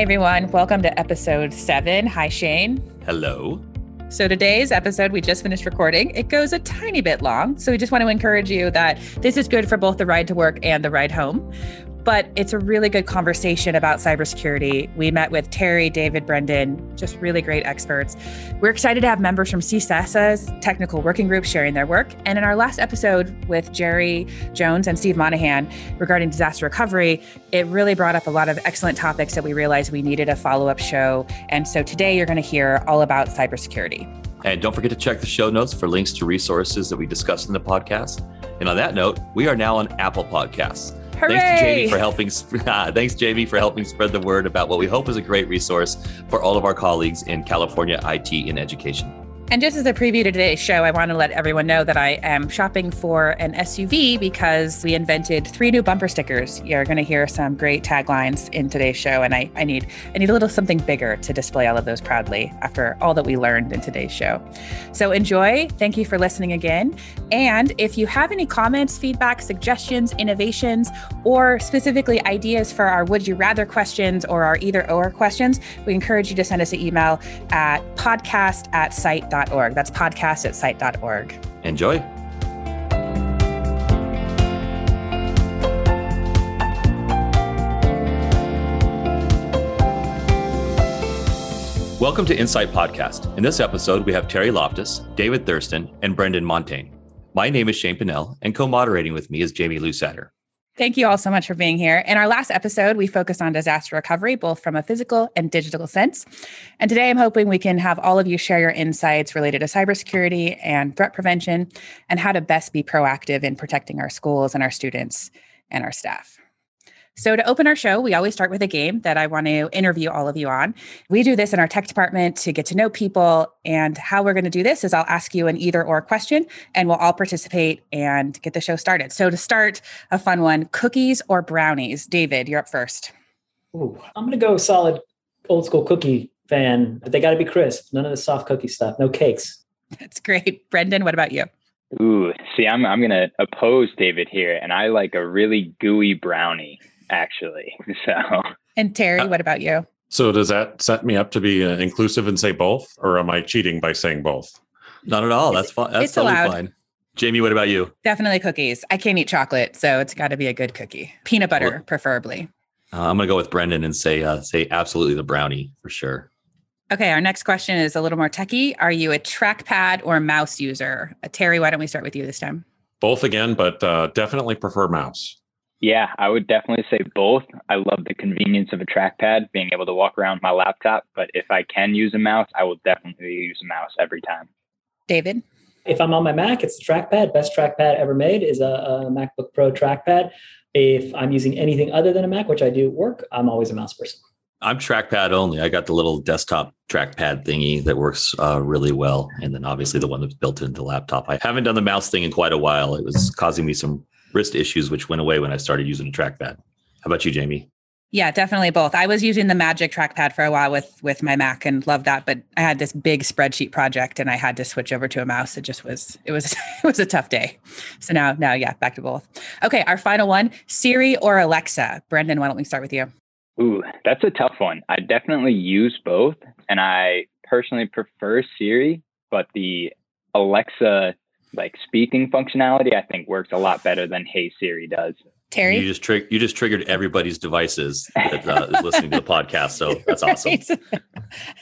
Hey everyone, welcome to episode seven. Hi, Shane. Hello. So today's episode, we just finished recording. It goes a tiny bit long. So we just want to encourage you that this is good for both the ride to work and the ride home but it's a really good conversation about cybersecurity. We met with Terry, David, Brendan, just really great experts. We're excited to have members from CCSESA's technical working group sharing their work. And in our last episode with Jerry Jones and Steve Monahan regarding disaster recovery, it really brought up a lot of excellent topics that we realized we needed a follow up show. And so today you're going to hear all about cybersecurity. And don't forget to check the show notes for links to resources that we discussed in the podcast. And on that note, we are now on Apple Podcasts. Hooray! Thanks to Jamie for helping. Ah, thanks, Jamie, for helping spread the word about what we hope is a great resource for all of our colleagues in California IT and education. And just as a preview to today's show, I want to let everyone know that I am shopping for an SUV because we invented three new bumper stickers. You're going to hear some great taglines in today's show, and I, I need I need a little something bigger to display all of those proudly after all that we learned in today's show. So enjoy. Thank you for listening again. And if you have any comments, feedback, suggestions, innovations, or specifically ideas for our would you rather questions or our either or questions, we encourage you to send us an email at podcast at cite.com cite.org. That's podcast at cite.org. Enjoy. Welcome to Insight Podcast. In this episode, we have Terry Loftus, David Thurston, and Brendan Montagne. My name is Shane Pinnell, and co moderating with me is Jamie Lusader. Thank you all so much for being here. In our last episode, we focused on disaster recovery, both from a physical and digital sense. And today I'm hoping we can have all of you share your insights related to cybersecurity and threat prevention and how to best be proactive in protecting our schools and our students and our staff. So, to open our show, we always start with a game that I want to interview all of you on. We do this in our tech department to get to know people. And how we're going to do this is I'll ask you an either or question and we'll all participate and get the show started. So, to start, a fun one cookies or brownies? David, you're up first. Ooh, I'm going to go solid old school cookie fan, but they got to be crisp. None of the soft cookie stuff, no cakes. That's great. Brendan, what about you? Ooh, see, I'm I'm gonna oppose David here, and I like a really gooey brownie actually. So. And Terry, what about you? So does that set me up to be uh, inclusive and say both, or am I cheating by saying both? Not at all. That's fine. That's it's totally allowed. fine. Jamie, what about you? Definitely cookies. I can't eat chocolate, so it's got to be a good cookie. Peanut butter, well, preferably. Uh, I'm going to go with Brendan and say uh, say absolutely the brownie for sure. Okay, our next question is a little more techie. Are you a trackpad or mouse user? Uh, Terry, why don't we start with you this time? Both again, but uh, definitely prefer mouse. Yeah, I would definitely say both. I love the convenience of a trackpad, being able to walk around my laptop. But if I can use a mouse, I will definitely use a mouse every time. David? If I'm on my Mac, it's the trackpad. Best trackpad ever made is a, a MacBook Pro trackpad. If I'm using anything other than a Mac, which I do at work, I'm always a mouse person. I'm trackpad only. I got the little desktop trackpad thingy that works uh, really well. And then obviously the one that's built into the laptop. I haven't done the mouse thing in quite a while. It was causing me some wrist issues, which went away when I started using a trackpad. How about you, Jamie? Yeah, definitely both. I was using the Magic trackpad for a while with with my Mac and loved that, but I had this big spreadsheet project and I had to switch over to a mouse. It just was it was it was a tough day. So now now yeah, back to both. Okay, our final one, Siri or Alexa. Brendan, why don't we start with you? Ooh, that's a tough one. I definitely use both and I personally prefer Siri, but the Alexa like speaking functionality, I think works a lot better than Hey Siri does. Terry, you just you just triggered everybody's devices that uh, is listening to the podcast, so that's awesome.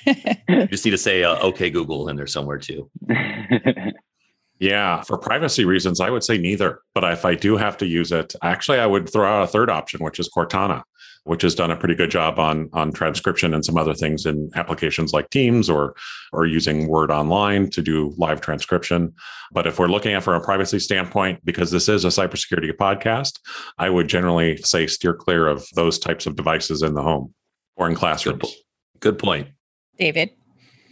you just need to say uh, "Okay, Google" in there somewhere too. yeah, for privacy reasons, I would say neither. But if I do have to use it, actually, I would throw out a third option, which is Cortana which has done a pretty good job on on transcription and some other things in applications like Teams or or using Word Online to do live transcription. But if we're looking at from a privacy standpoint, because this is a cybersecurity podcast, I would generally say steer clear of those types of devices in the home or in classrooms. Good, good point. David.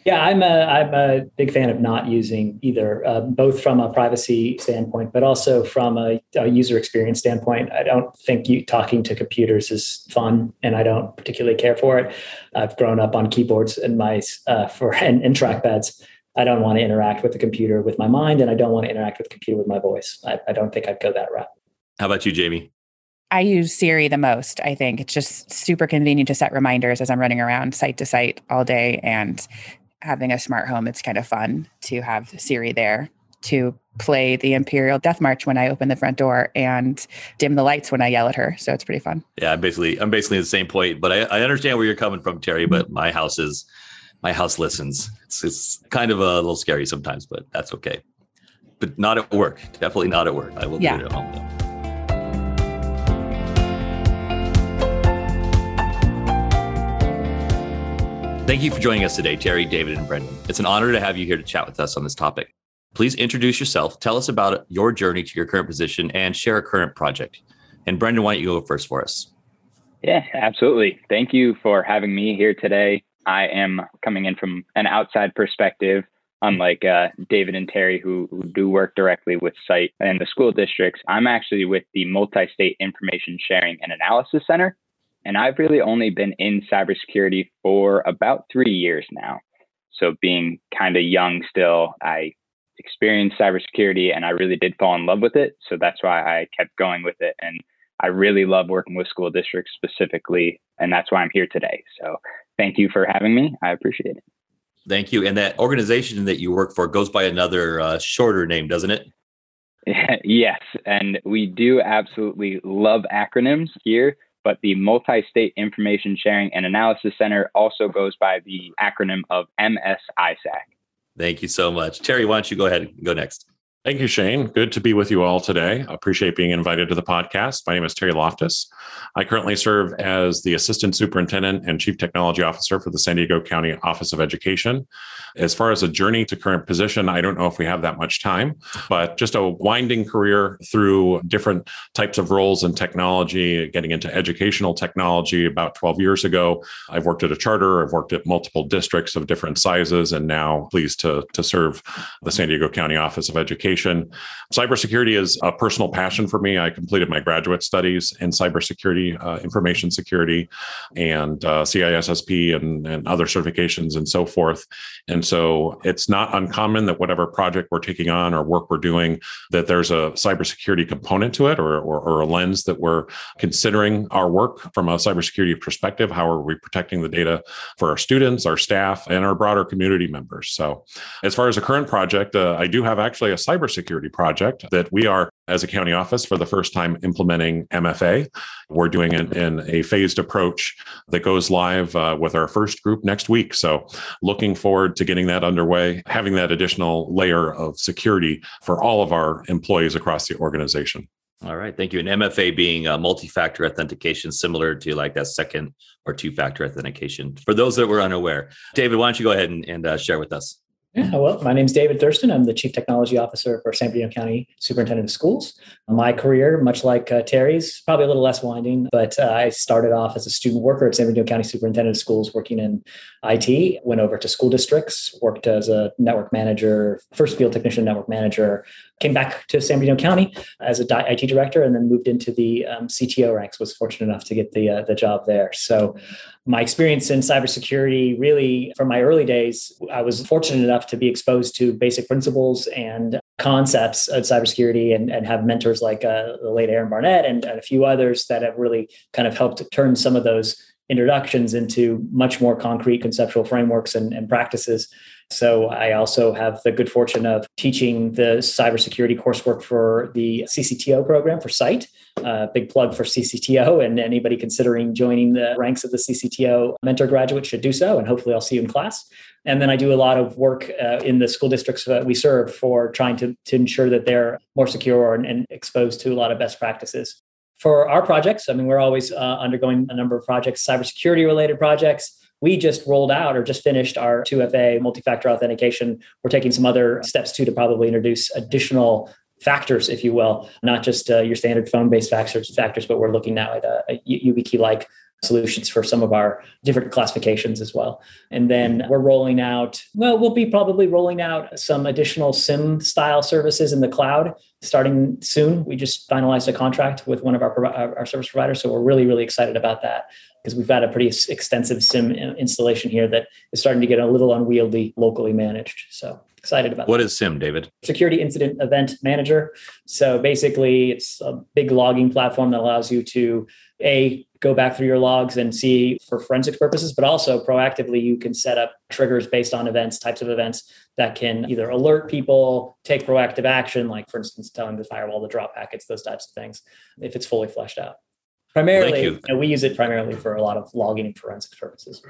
Yeah, I'm a I'm a big fan of not using either, uh, both from a privacy standpoint, but also from a, a, user experience standpoint. I don't think you talking to computers is fun, and I don't particularly care for it. I've grown up on keyboards and mice uh, for and, and trackpads. I don't want to interact with the computer with my mind, and I don't want to interact with the computer with my voice. I, I don't think I'd go that route. How about you, Jamie? I use Siri the most. I think it's just super convenient to set reminders as I'm running around site to site all day and having a smart home. It's kind of fun to have Siri there to play the Imperial Death March when I open the front door and dim the lights when I yell at her. So it's pretty fun. Yeah, I'm basically I'm basically the same point, but I, I understand where you're coming from, Terry. But my house is my house listens. It's, it's kind of a little scary sometimes, but that's okay. But not at work. Definitely not at work. I will yeah. do it at home though. Thank you for joining us today, Terry, David, and Brendan. It's an honor to have you here to chat with us on this topic. Please introduce yourself, tell us about your journey to your current position, and share a current project. And Brendan, why don't you go first for us? Yeah, absolutely. Thank you for having me here today. I am coming in from an outside perspective, unlike uh, David and Terry, who, who do work directly with CITE and the school districts. I'm actually with the Multi State Information Sharing and Analysis Center, and I've really only been in cybersecurity for about three years now. So, being kind of young still, I experienced cybersecurity and I really did fall in love with it. So, that's why I kept going with it. And I really love working with school districts specifically. And that's why I'm here today. So, thank you for having me. I appreciate it. Thank you. And that organization that you work for goes by another uh, shorter name, doesn't it? yes. And we do absolutely love acronyms here but the Multi State Information Sharing and Analysis Center also goes by the acronym of MSISAC. Thank you so much. Terry, why don't you go ahead and go next? Thank you, Shane. Good to be with you all today. I appreciate being invited to the podcast. My name is Terry Loftus. I currently serve as the Assistant Superintendent and Chief Technology Officer for the San Diego County Office of Education. As far as a journey to current position, I don't know if we have that much time, but just a winding career through different types of roles in technology, getting into educational technology about 12 years ago. I've worked at a charter, I've worked at multiple districts of different sizes, and now pleased to, to serve the San Diego County Office of Education education. Cybersecurity is a personal passion for me. I completed my graduate studies in cybersecurity, uh, information security, and uh, CISSP and, and other certifications and so forth. And so it's not uncommon that whatever project we're taking on or work we're doing, that there's a cybersecurity component to it or, or, or a lens that we're considering our work from a cybersecurity perspective. How are we protecting the data for our students, our staff, and our broader community members? So, as far as a current project, uh, I do have actually a cyber cybersecurity project that we are, as a county office, for the first time implementing MFA. We're doing it in a phased approach that goes live uh, with our first group next week. So, looking forward to getting that underway, having that additional layer of security for all of our employees across the organization. All right, thank you. And MFA being a multi-factor authentication, similar to like that second or two-factor authentication. For those that were unaware, David, why don't you go ahead and, and uh, share with us? Yeah, well, my name is David Thurston. I'm the Chief Technology Officer for San Bernardino County Superintendent of Schools. My career, much like uh, Terry's, probably a little less winding, but uh, I started off as a student worker at San Bernardino County Superintendent of Schools working in IT, went over to school districts, worked as a network manager, first field technician, network manager, came back to San Bernardino County as a IT director, and then moved into the um, CTO ranks. Was fortunate enough to get the uh, the job there. So, my experience in cybersecurity, really, from my early days, I was fortunate enough to be exposed to basic principles and concepts of cybersecurity, and, and have mentors like uh, the late Aaron Barnett and, and a few others that have really kind of helped turn some of those introductions into much more concrete conceptual frameworks and, and practices. So I also have the good fortune of teaching the cybersecurity coursework for the CCTO program for CITE. Uh, big plug for CCTO, and anybody considering joining the ranks of the CCTO mentor graduate should do so. And hopefully, I'll see you in class. And then I do a lot of work uh, in the school districts that we serve for trying to, to ensure that they're more secure and, and exposed to a lot of best practices for our projects, I mean, we're always uh, undergoing a number of projects, cybersecurity related projects. We just rolled out or just finished our 2FA multi factor authentication. We're taking some other steps too to probably introduce additional factors, if you will, not just uh, your standard phone based factors, factors, but we're looking now at a, a YubiKey like solutions for some of our different classifications as well. And then we're rolling out, well, we'll be probably rolling out some additional SIEM style services in the cloud starting soon. We just finalized a contract with one of our, our service providers. So we're really, really excited about that because we've got a pretty extensive SIEM uh, installation here that is starting to get a little unwieldy locally managed. So excited about What that. is SIEM, David? Security Incident Event Manager. So basically, it's a big logging platform that allows you to a go back through your logs and see for forensics purposes, but also proactively you can set up triggers based on events, types of events that can either alert people, take proactive action, like for instance, telling the firewall to drop packets, those types of things, if it's fully fleshed out. Primarily, you. you know, we use it primarily for a lot of logging and forensics purposes.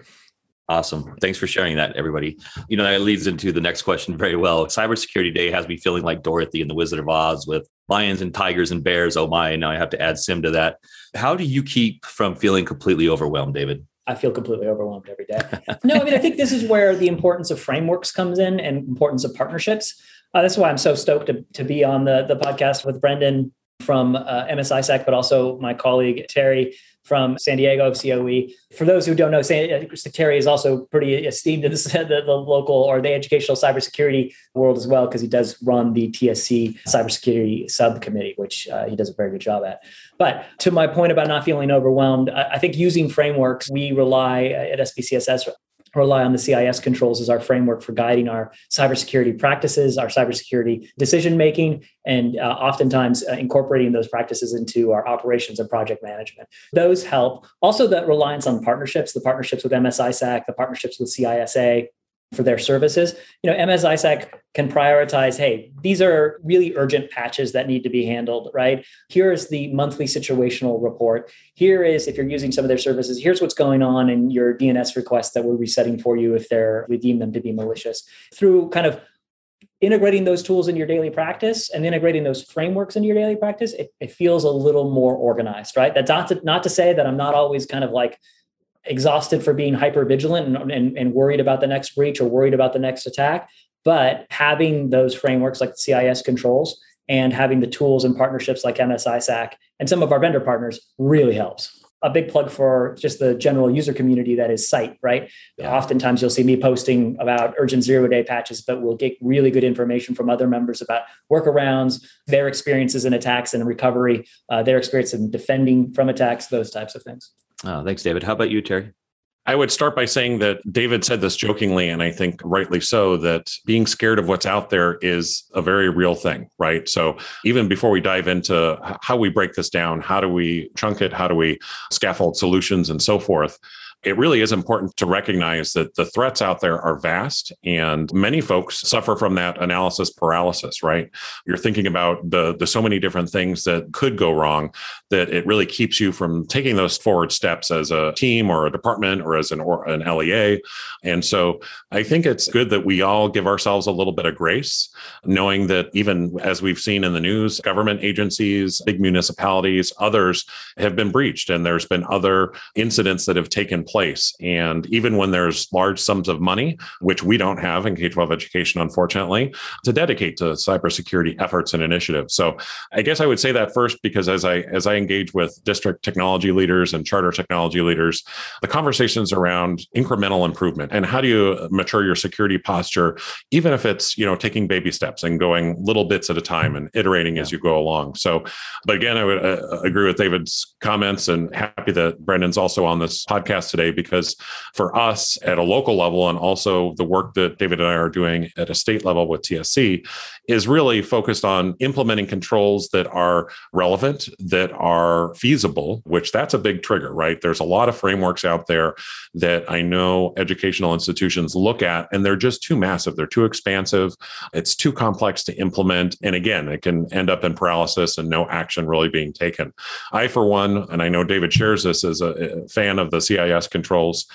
Awesome. Thanks for sharing that, everybody. You know, that leads into the next question very well. Cybersecurity Day has me feeling like Dorothy in The Wizard of Oz with lions and tigers and bears. Oh my, now I have to add SIEM to that. How do you keep from feeling completely overwhelmed, David? I feel completely overwhelmed every day. no, I mean, I think this is where the importance of frameworks comes in and importance of partnerships. Uh, that's why I'm so stoked to, to be on the, the podcast with Brendan from uh, but also my colleague Terry from San Diego of COE. For those who don't know, San, Terry is also pretty esteemed in the, the, local or the educational cybersecurity world as well, because he does run the TSC cybersecurity subcommittee, which uh, he does a very good job at. But to my point about not feeling overwhelmed, I, I think using frameworks, we rely at SBCSS rely on the CIS controls as our framework for guiding our cybersecurity practices, our cybersecurity decision making, and uh, oftentimes uh, incorporating those practices into our operations and project management. Those help. Also, the reliance on partnerships, the partnerships with MSISAC, the partnerships with CISA, for their services. You know, MS ISAC can prioritize, hey, these are really urgent patches that need to be handled, right? Here is the monthly situational report. Here is, if you're using some of their services, here's what's going on in your DNS requests that we're resetting for you if they're, we deem them to be malicious. Through kind of integrating those tools in your daily practice and integrating those frameworks into your daily practice, it, it feels a little more organized, right? That's not to, not to say that I'm not always kind of like exhausted for being hyper vigilant and, and, and, worried about the next breach or worried about the next attack. But having those frameworks like CIS controls and having the tools and partnerships like MSISAC and some of our vendor partners really helps. A big plug for just the general user community that is CITE, right? Yeah. Oftentimes you'll see me posting about urgent zero day patches, but we'll get really good information from other members about workarounds, their experiences in attacks and recovery, uh, their experience in defending from attacks, those types of things. Oh, thanks, David. How about you, Terry? I would start by saying that David said this jokingly, and I think rightly so, that being scared of what's out there is a very real thing, right? So even before we dive into how we break this down, how do we chunk it, how do we scaffold solutions, and so forth, it really is important to recognize that the threats out there are vast and many folks suffer from that analysis paralysis right? You're thinking about the the so many different things that could go wrong that it really keeps you from taking those forward steps as a team or a department or as an or an LEA and so I think it's good that we all give ourselves a little bit of grace knowing that even as we've seen in the news government agencies big municipalities others have been breached and there's been other incidents that have taken place. And even when there's large sums of money, which we don't have in K 12 education, unfortunately, to dedicate to cybersecurity efforts and initiatives. So I guess I would say that first because as I as I engage with district technology leaders and charter technology leaders, the conversations around incremental improvement and how do you mature your security posture, even if it's you know taking baby steps and going little bits at a time and iterating yeah. as you go along. So, but again, I would uh, agree with David's comments and happy that Brendan's also on this podcast today because for us at a local level and also the work that David and I are doing at a state level with TSC is really focused on implementing controls that are relevant, that are feasible, which that's a big trigger, right? There's a lot of frameworks out there that I know educational institutions look at and they're just too massive. They're too expansive. It's too complex to implement. And again, it can end up in paralysis and no action really being taken. I, for one, and I know David shares this as a fan of the CIS controls.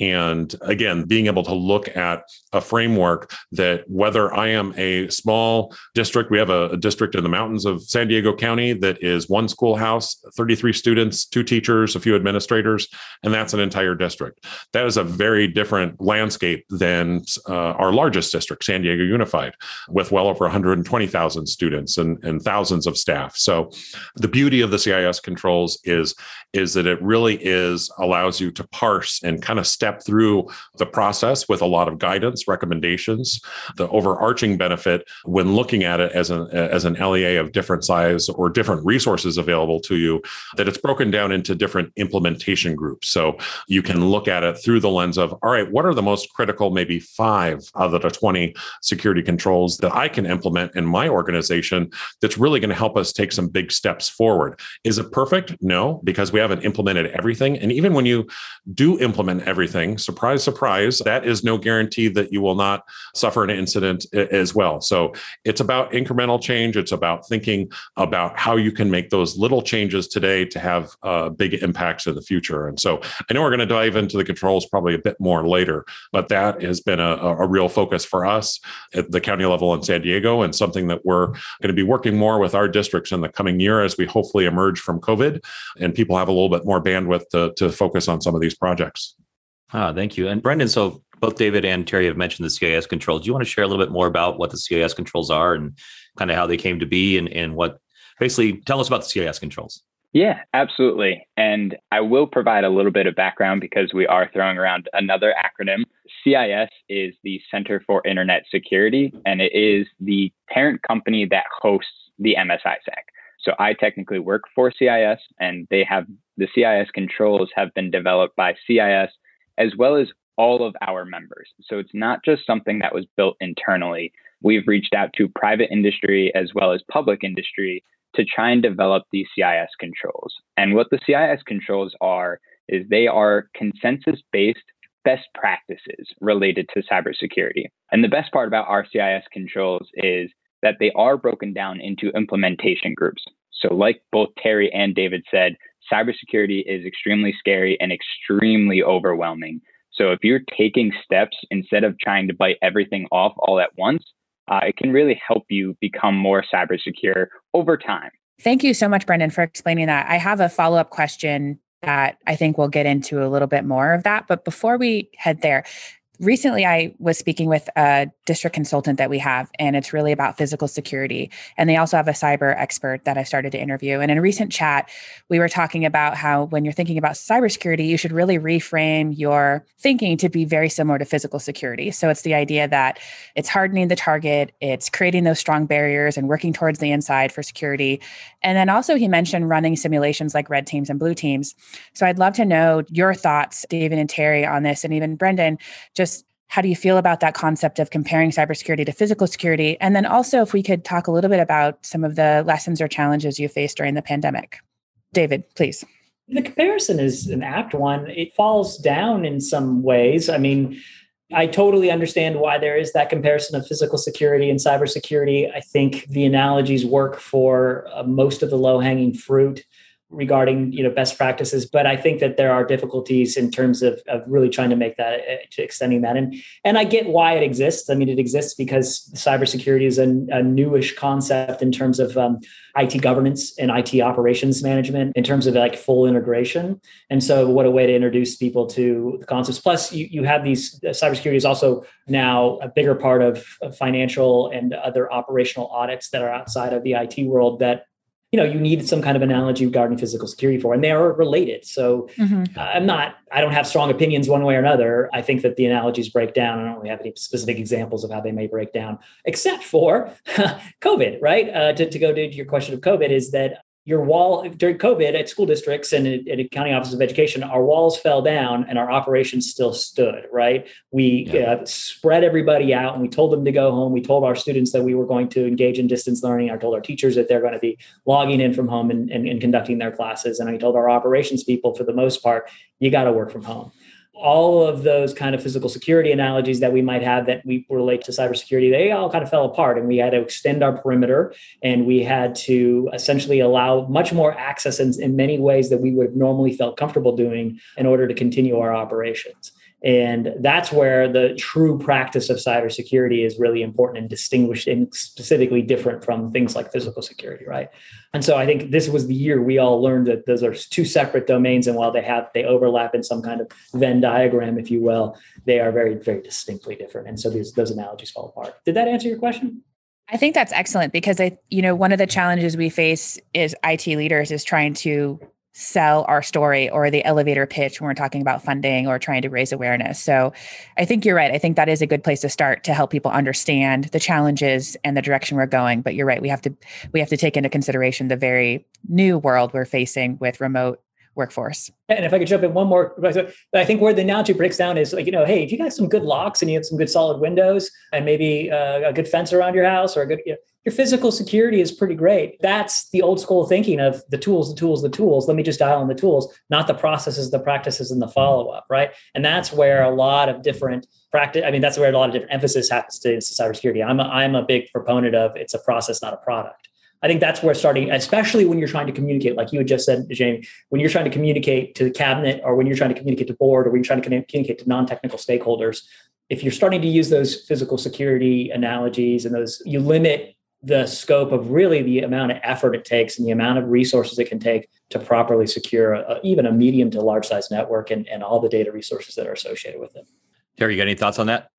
And again, being able to look at a framework that whether I am a small district, we have a, a, district in the mountains of San Diego County that is one schoolhouse, 33 students, two teachers, a few administrators, and that's an entire district. That is a very different landscape than uh, our largest district, San Diego Unified, with well over 120,000 students and, and thousands of staff. So the beauty of the CIS controls is, is that it really is allows you to parse and kind of step through the process with a lot of guidance recommendations. The overarching benefit when when looking at it as an as an LEA of different size or different resources available to you, that it's broken down into different implementation groups. So you can look at it through the lens of, all right, what are the most critical, maybe five out of the 20 security controls that I can implement in my organization that's really going to help us take some big steps forward. Is it perfect? No, because we haven't implemented everything. And even when you do implement everything, surprise, surprise, that is no guarantee that you will not suffer an incident as well. So it's about incremental change. It's about thinking about how you can make those little changes today to have uh, big impacts in the future. And so I know we're going to dive into the controls probably a bit more later, but that has been a, a real focus for us at the county level in San Diego and something that we're going to be working more with our districts in the coming year as we hopefully emerge from COVID and people have a little bit more bandwidth to, to focus on some of these projects. Ah, thank you. And Brendan, so both David and Terry have mentioned the CIS controls. Do you want to share a little bit more about what the CIS controls are and kind of how they came to be and, and what basically tell us about the CIS controls? Yeah, absolutely. And I will provide a little bit of background because we are throwing around another acronym. CIS is the Center for Internet Security, and it is the parent company that hosts the MSISAC. So I technically work for CIS, and they have the CIS controls have been developed by CIS as well as all of our members. So it's not just something that was built internally. We've reached out to private industry as well as public industry to try and develop these CIS controls. And what the CIS controls are is they are consensus based best practices related to cybersecurity. And the best part about our CIS controls is that they are broken down into implementation groups. So, like both Terry and David said, cybersecurity is extremely scary and extremely overwhelming. So, if you're taking steps instead of trying to bite everything off all at once, uh, it can really help you become more cyber secure over time. Thank you so much, Brendan, for explaining that. I have a follow up question that I think we'll get into a little bit more of that. But before we head there, recently I was speaking with a district consultant that we have, and it's really about physical security. And they also have a cyber expert that I started to interview. And in a recent chat, we were talking about how when you're thinking about cybersecurity, you should really reframe your thinking to be very similar to physical security. So it's the idea that it's hardening the target, it's creating those strong barriers and working towards the inside for security. And then also, he mentioned running simulations like red teams and blue teams. So I'd love to know your thoughts, David and Terry, on this, and even Brendan, just how do you feel about that concept of comparing cybersecurity to physical security? And then also, if we could talk a little bit about some of the lessons or challenges you faced during the pandemic. David, please. The comparison is an apt one. It falls down in some ways. I mean, I totally understand why there is that comparison of physical security and cybersecurity. I think the analogies work for uh, most of the low hanging fruit regarding you know best practices but i think that there are difficulties in terms of, of really trying to make that uh, to extending that. And and i get why it exists. I mean it exists because cybersecurity is a, a newish concept in terms of um, it governance and it operations management in terms of like full integration. And so what a way to introduce people to the concepts. Plus you, you have these uh, cybersecurity is also now a bigger part of, of financial and other operational audits that are outside of the it world that you know you need some kind of analogy regarding physical security for and they are related. So mm-hmm. i'm not i don't have strong opinions one way or another. I think that the analogies break down. I don't really have any specific examples of how they may break down except for covid right? Uh, to, to go to your question of covid is that your wall during COVID at school districts and at, at county offices of education, our walls fell down and our operations still stood. Right, we yeah. uh, spread everybody out and we told them to go home. We told our students that we were going to engage in distance learning. I told our teachers that they're going to be logging in from home and, and, and conducting their classes. And I told our operations people, for the most part, you got to work from home all of those kind of physical security analogies that we might have that we relate to cybersecurity, they all kind of fell apart. And we had to extend our perimeter and we had to essentially allow much more access in, in many ways that we would have normally felt comfortable doing in order to continue our operations. And that's where the true practice of cybersecurity is really important and distinguished and specifically different from things like physical security, right? And so I think this was the year we all learned that those are two separate domains. And while they have they overlap in some kind of Venn diagram, if you will, they are very, very distinctly different. And so these those analogies fall apart. Did that answer your question? I think that's excellent because I, you know, one of the challenges we face is IT leaders is trying to sell our story or the elevator pitch when we're talking about funding or trying to raise awareness. So I think you're right. I think that is a good place to start to help people understand the challenges and the direction we're going. But you're right. We have to we have to take into consideration the very new world we're facing with remote workforce. And if I could jump in one more, I think where the analogy breaks down is like, you know, hey, if you got some good locks and you have some good solid windows and maybe uh, a good fence around your house or a good, you know, your physical security is pretty great. That's the old school thinking of the tools, the tools, the tools. Let me just dial in the tools, not the processes, the practices, and the follow up, right? And that's where a lot of different practice. I mean, that's where a lot of different emphasis happens to cybersecurity. I'm a, I'm a big proponent of it's a process, not a product. I think that's where starting, especially when you're trying to communicate, like you had just said, Jamie, when you're trying to communicate to the cabinet or when you're trying to communicate to board or when you're trying to communicate to non-technical stakeholders, if you're starting to use those physical security analogies and those, you limit the scope of really the amount of effort it takes and the amount of resources it can take to properly secure a, even a medium to large size network and, and all the data resources that are associated with it. Terry, you got any thoughts on that?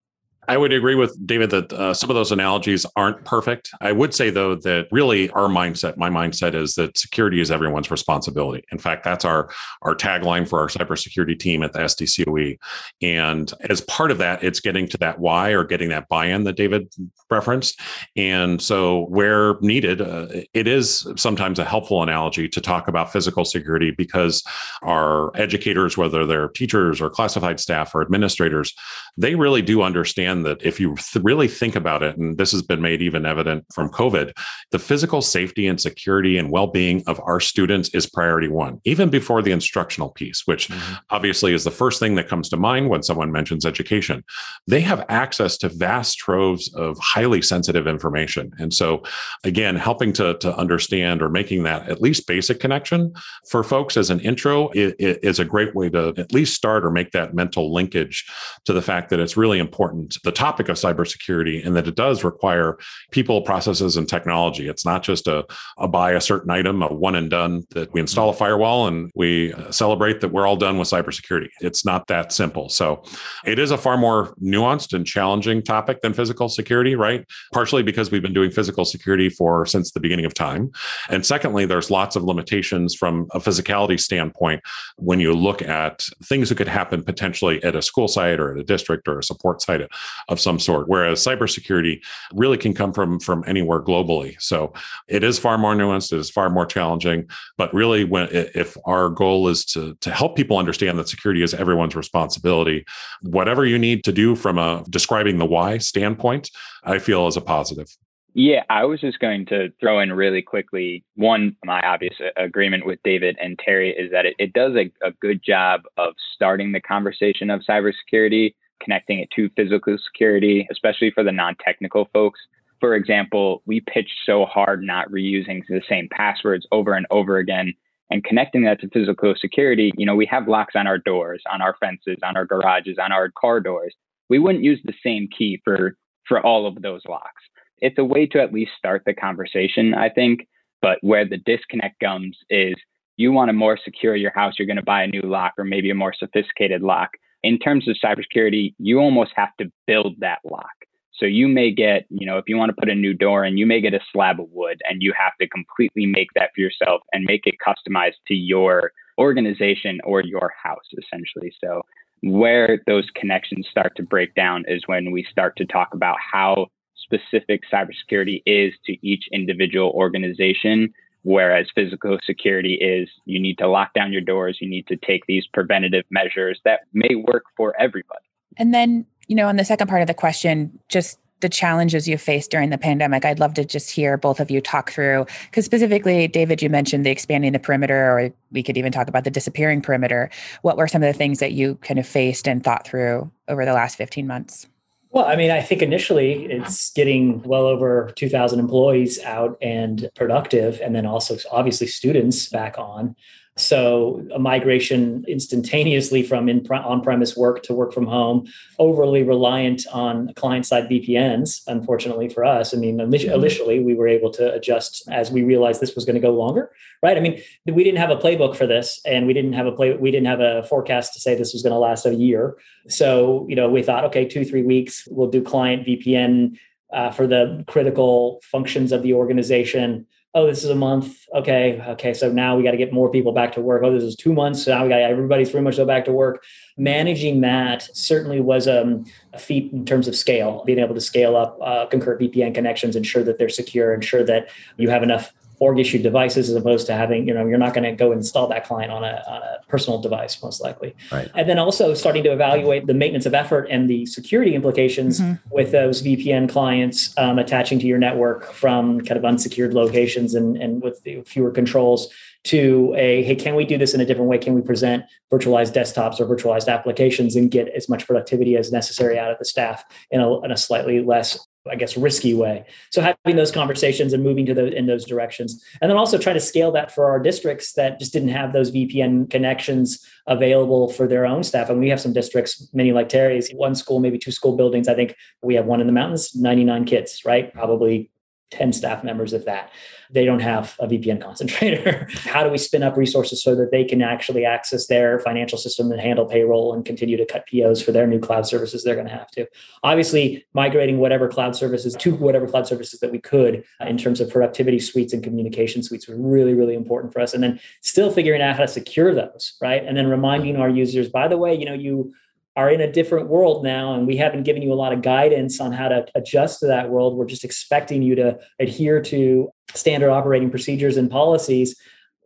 I would agree with David that uh, some of those analogies aren't perfect. I would say, though, that really our mindset, my mindset is that security is everyone's responsibility. In fact, that's our, our tagline for our cybersecurity team at the SDCOE. And as part of that, it's getting to that why or getting that buy in that David referenced. And so, where needed, uh, it is sometimes a helpful analogy to talk about physical security because our educators, whether they're teachers or classified staff or administrators, they really do understand that if you th- really think about it, and this has been made even evident from COVID, the physical safety and security and well being of our students is priority one, even before the instructional piece, which mm-hmm. obviously is the first thing that comes to mind when someone mentions education. They have access to vast troves of highly sensitive information. And so, again, helping to, to understand or making that at least basic connection for folks as an intro is, is a great way to at least start or make that mental linkage to the fact that it's really important the topic of cybersecurity and that it does require people, processes, and technology. It's not just a, a buy a certain item, a one and done that we install a firewall and we uh, celebrate that we're all done with cybersecurity. It's not that simple. So it is a far more nuanced and challenging topic than physical security, right? Partially because we've been doing physical security for since the beginning of time. And secondly, there's lots of limitations from a physicality standpoint when you look at things that could happen potentially at a school site or at a district or a support site of some sort. Whereas cybersecurity really can come from from anywhere globally. So it is far more nuanced. It is far more challenging. But really, when if our goal is to to help people understand that security is everyone's responsibility, whatever you need to do from a describing the why standpoint, I feel is a positive. Yeah, I was just going to throw in really quickly. One, my obvious uh, agreement with David and Terry is that it, it does a, a good job of starting the conversation of cybersecurity connecting it to physical security, especially for the non technical folks. For example, we pitched so hard not reusing the same passwords over and over again and connecting that to physical security. You know, we have locks on our doors, on our fences, on our garages, on our car doors. We wouldn't use the same key for for all of those locks. It's a way to at least start the conversation, I think. But where the disconnect comes is you want to more secure your house, you're going to buy a new lock or maybe a more sophisticated lock in terms of cybersecurity, you almost have to build that lock. So you may get, you know, if you want to put a new door in, you may get a slab of wood and you have to completely make that for yourself and make it customized to your organization or your house, essentially. So where those connections start to break down is when we start to talk about how specific cybersecurity is to each individual organization Whereas physical security is you need to lock down your doors, you need to take these preventative measures that may work for everybody. And then, you know, on the second part of the question, just the challenges you faced during the pandemic. I'd love to just hear both of you talk through because specifically, David, you mentioned the expanding the perimeter, or we could even talk about the disappearing perimeter. What were some of the things that you kind of faced and thought through over the last 15 months? Well, I mean, I think initially it's getting well over 2,000 employees out and productive, and then also obviously students back on. So a migration instantaneously from in on-premise work to work from home, overly reliant on client-side VPNs. Unfortunately for us, I mean, mm-hmm. initially we were able to adjust as we realized this was going to go longer, right? I mean, we didn't have a playbook for this, and we didn't have a play. We didn't have a forecast to say this was going to last a year. So you know, we thought, okay, two three weeks, we'll do client VPN uh, for the critical functions of the organization oh, this is a month. Okay. Okay. So now we got to get more people back to work. Oh, this is two months. So now we got everybody's pretty much go back to work. Managing that certainly was um, a feat in terms of scale, being able to scale up uh, concurrent VPN connections, ensure that they're secure, ensure that you have enough org issued devices as opposed to having, you know, you're not going to go install that client on a, on a personal device, most likely. Right. And then also starting to evaluate the maintenance of effort and the security implications mm-hmm. with those VPN clients um, attaching to your network from kind of unsecured locations and, and with fewer controls to a hey can we do this in a different way can we present virtualized desktops or virtualized applications and get as much productivity as necessary out of the staff in a, in a slightly less I guess, risky way. So having those conversations and moving to the in those directions, and then also try to scale that for our districts that just didn't have those VPN connections available for their own staff. And we have some districts, many like Terry's, one school, maybe two school buildings. I think we have one in the mountains, 99 kids, right? Probably 10 staff members of that. They don't have a VPN concentrator. How do we spin up resources so that they can actually access their financial system and handle payroll and continue to cut POs for their new cloud services they're going to have to? Obviously, migrating whatever cloud services to whatever cloud services that we could uh, in terms of productivity suites and communication suites was really, really important for us. And then still figuring out how to secure those, right? And then reminding our users, by the way, you know, you are in a different world now and we haven't given you a lot of guidance on how to adjust to that world we're just expecting you to adhere to standard operating procedures and policies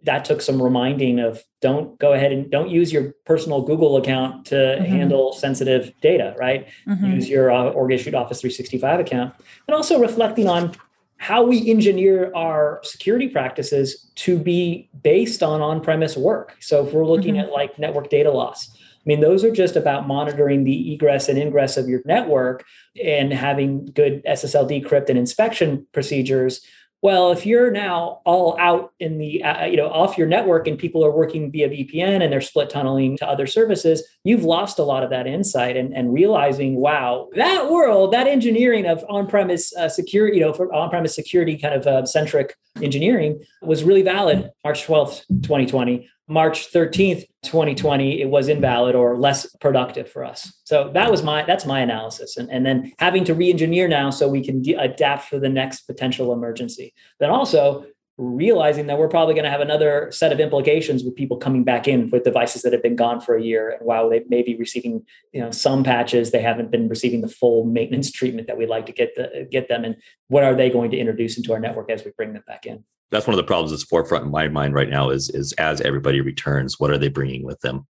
that took some reminding of don't go ahead and don't use your personal google account to mm-hmm. handle sensitive data right mm-hmm. use your uh, org issued office 365 account and also reflecting on how we engineer our security practices to be based on on-premise work so if we're looking mm-hmm. at like network data loss I mean, those are just about monitoring the egress and ingress of your network and having good SSL decrypt and inspection procedures. Well, if you're now all out in the, uh, you know, off your network and people are working via VPN and they're split tunneling to other services, you've lost a lot of that insight and, and realizing, wow, that world, that engineering of on-premise uh, security, you know, for on-premise security kind of uh, centric engineering was really valid March 12th, 2020. March 13th, 2020, it was invalid or less productive for us. So that was my that's my analysis. And, and then having to re-engineer now so we can de- adapt for the next potential emergency. Then also realizing that we're probably going to have another set of implications with people coming back in with devices that have been gone for a year and while they may be receiving you know some patches they haven't been receiving the full maintenance treatment that we'd like to get the, get them and what are they going to introduce into our network as we bring them back in that's one of the problems that's forefront in my mind right now is is as everybody returns, what are they bringing with them?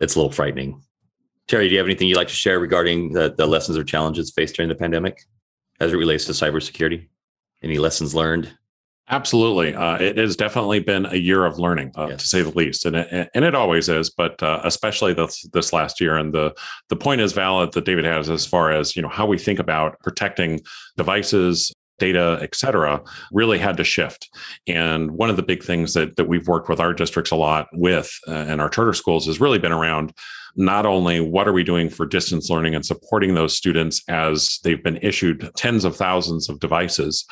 It's a little frightening. Terry, do you have anything you'd like to share regarding the, the lessons or challenges faced during the pandemic as it relates to cybersecurity? Any lessons learned? Absolutely, uh, it has definitely been a year of learning, uh, yes. to say the least, and it, and it always is. But uh, especially this this last year, and the the point is valid that David has as far as you know how we think about protecting devices, data, et cetera, really had to shift. And one of the big things that, that we've worked with our districts a lot with uh, and our charter schools has really been around not only what are we doing for distance learning and supporting those students as they've been issued tens of thousands of devices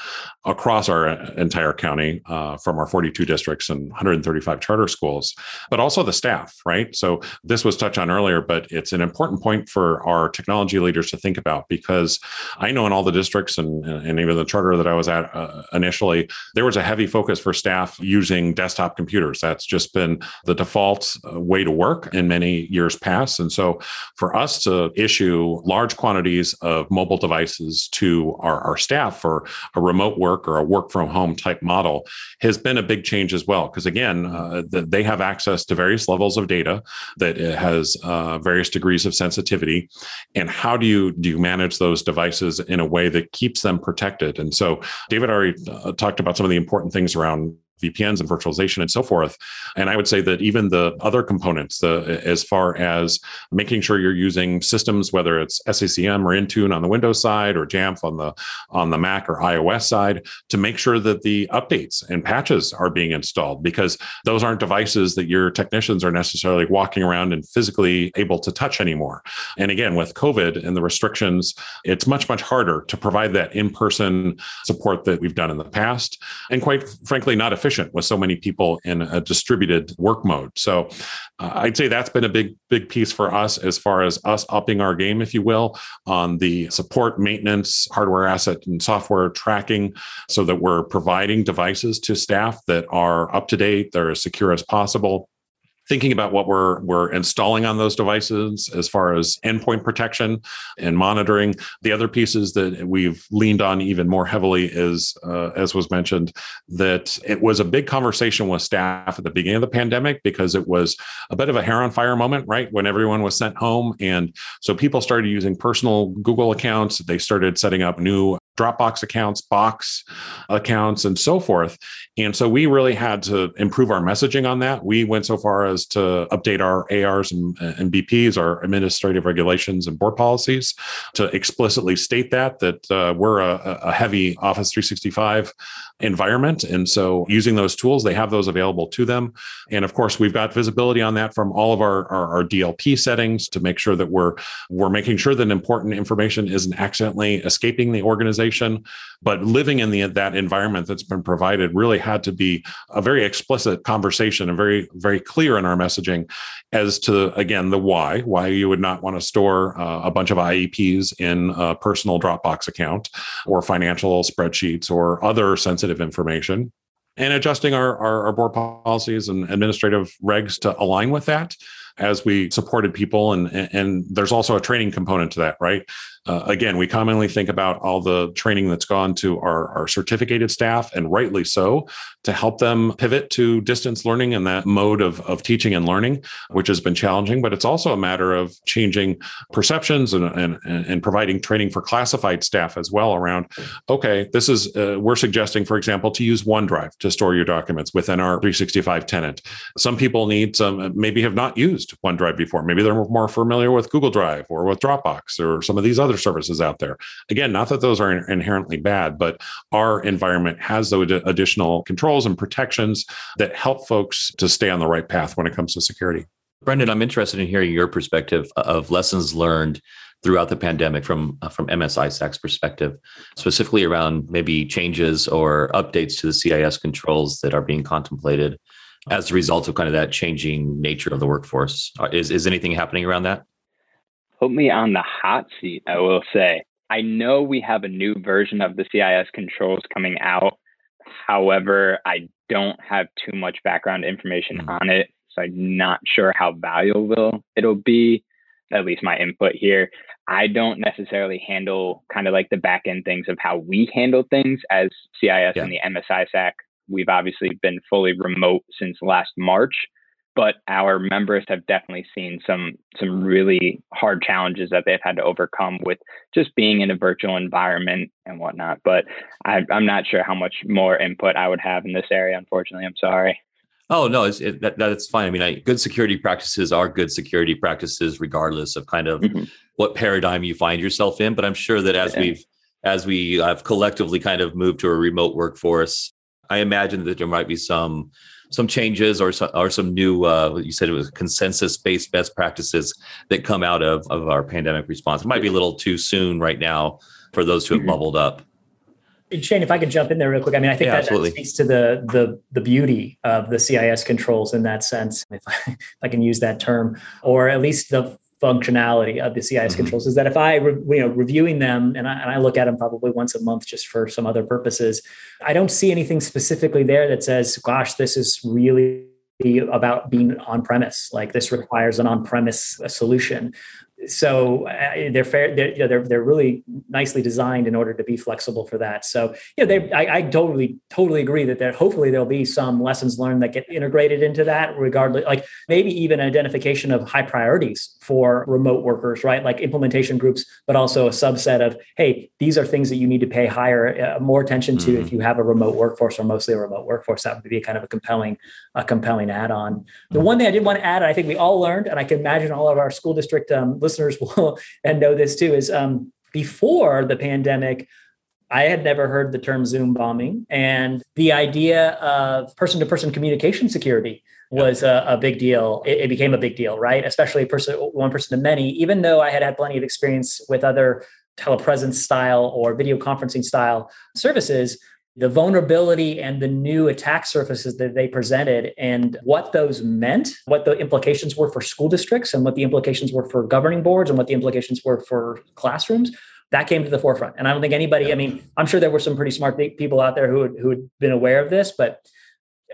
across our entire county uh, from our 42 districts and 135 charter schools, but also the staff, right? So this was touched on earlier, but it's an important point for our technology leaders to think about because I know in all the districts and, and even the charter that I was at uh, initially, there was a heavy focus for staff using desktop computers. That's just been the default uh, way to work in many years past past. And so for us to issue large quantities of mobile devices to our, our staff for a remote work or a work from home type model has been a big change as well. Because again, uh, they have access to various levels of data that has uh, various degrees of sensitivity. And how do you do you manage those devices in a way that keeps them protected? And so David already uh, talked about some of the important things around VPNs and virtualization and so forth. And I would say that even the other components, the as far as making sure you're using systems, whether it's SCCM or Intune on the Windows side or Jamf on the on the Mac or iOS side, to make sure that the updates and patches are being installed because those aren't devices that your technicians are necessarily walking around and physically able to touch anymore. And again, with COVID and the restrictions, it's much, much harder to provide that in-person support that we've done in the past. And quite frankly, not efficient efficient with so many people in a distributed work mode. So uh, I'd say that's been a big, big piece for us as far as us upping our game, if you will, on the support, maintenance, hardware asset, and software tracking so that we're providing devices to staff that are up to date, they're as secure as possible thinking about what we're we're installing on those devices as far as endpoint protection and monitoring. The other pieces that we've leaned on even more heavily is, uh, as was mentioned, that it was a big conversation with staff at the beginning of the pandemic because it was a bit of a hair on fire moment, right? When everyone was sent home, and so people started using personal Google accounts. They started setting up new Dropbox accounts, Box accounts, and so forth. And so we really had to improve our messaging on that. We went so far as to update our ARs and, and BPs, our administrative regulations and board policies, to explicitly state that that uh, we're a, a heavy Office 365 environment. And so using those tools, they have those available to them. And of course, we've got visibility on that from all of our, our, our, DLP settings to make sure that we're we're making sure that important information isn't accidentally escaping the organization. But living in the that environment that's been provided really had to be a very explicit conversation and very, very clear in our messaging as to again the why, why you would not want to store uh, a bunch of IEPs in a personal Dropbox account or financial spreadsheets or other sensitive sensitive information and adjusting our, our, our, board policies and administrative regs to align with that as we supported people. And and there's also a training component to that right uh, again, we commonly think about all the training that's gone to our, our certificated staff, and rightly so, to help them pivot to distance learning and that mode of, of teaching and learning, which has been challenging. But it's also a matter of changing perceptions and, and, and providing training for classified staff as well around, okay, this is, uh, we're suggesting, for example, to use OneDrive to store your documents within our 365 tenant. Some people need some, maybe have not used OneDrive before. Maybe they're more familiar with Google Drive or with Dropbox or some of these other services out there. Again, not that those are inherently bad, but our environment has those additional controls and protections that help folks to stay on the right path when it comes to security. Brendan, I'm interested in hearing your perspective of lessons learned throughout the pandemic from uh, from MS-ISAC's perspective, specifically around maybe changes or updates to the CIS controls that are being contemplated as a result of kind of that changing nature of the workforce. Uh, is is anything happening around that? Put me on the hot seat, I will say. I know we have a new version of the CIS controls coming out. However, I don't have too much background information mm-hmm. on it. So I'm not sure how valuable it'll be, at least my input here. I don't necessarily handle kind of like the back end things of how we handle things as CIS yeah. and the MS-ISAC. We've obviously been fully remote since last March but our members have definitely seen some some really hard challenges that they've had to overcome with just being in a virtual environment and whatnot. But I, am not sure how much more input I would have in this area. Unfortunately, I'm sorry. Oh no, it's, it, that, that's fine. I mean, I, good security practices are good security practices, regardless of kind of mm-hmm. what paradigm you find yourself in. But I'm sure that as yeah. we've as we have collectively kind of moved to a remote workforce, I imagine that there might be some some changes or some, or some new uh, you said it was consensus based best practices that come out of of our pandemic response. It might be a little too soon right now for those who have mm-hmm. bubbled up. Shane, if I could jump in there real quick, I mean, I think yeah, that, that, speaks to the the the beauty of the CIS controls in that sense, if I, if I can use that term, or at least the functionality of the CIS mm-hmm. controls is that if I, re, you know, reviewing them and I, and I, look at them probably once a month just for some other purposes, I don't see anything specifically there that says, gosh, this is really about being on premise. Like this requires an on premise solution so uh, they're fair they're, you know, they're they're really nicely designed in order to be flexible for that so you know they I, I, totally totally agree that there hopefully there'll be some lessons learned that get integrated into that regardless like maybe even identification of high priorities for remote workers right like implementation groups but also a subset of hey these are things that you need to pay higher uh, more attention to mm-hmm. if you have a remote workforce or mostly a remote workforce that would be kind of a compelling a compelling add-on the mm-hmm. one thing i did want to add i think we all learned and i can imagine all of our school district um, listeners will and know this too is um, before the pandemic I had never heard the term Zoom bombing, and the idea of person to person communication security was a, a big deal. It, it, became a big deal, right? Especially person, one person to many, even though I had had plenty of experience with other telepresence style or video conferencing style services the vulnerability and the new attack surfaces that they presented and what those meant, what the implications were for school districts and what the implications were for governing boards and what the implications were for classrooms, that came to the forefront. And I don't think anybody, I mean, I'm sure there were some pretty smart people out there who had, who had been aware of this, but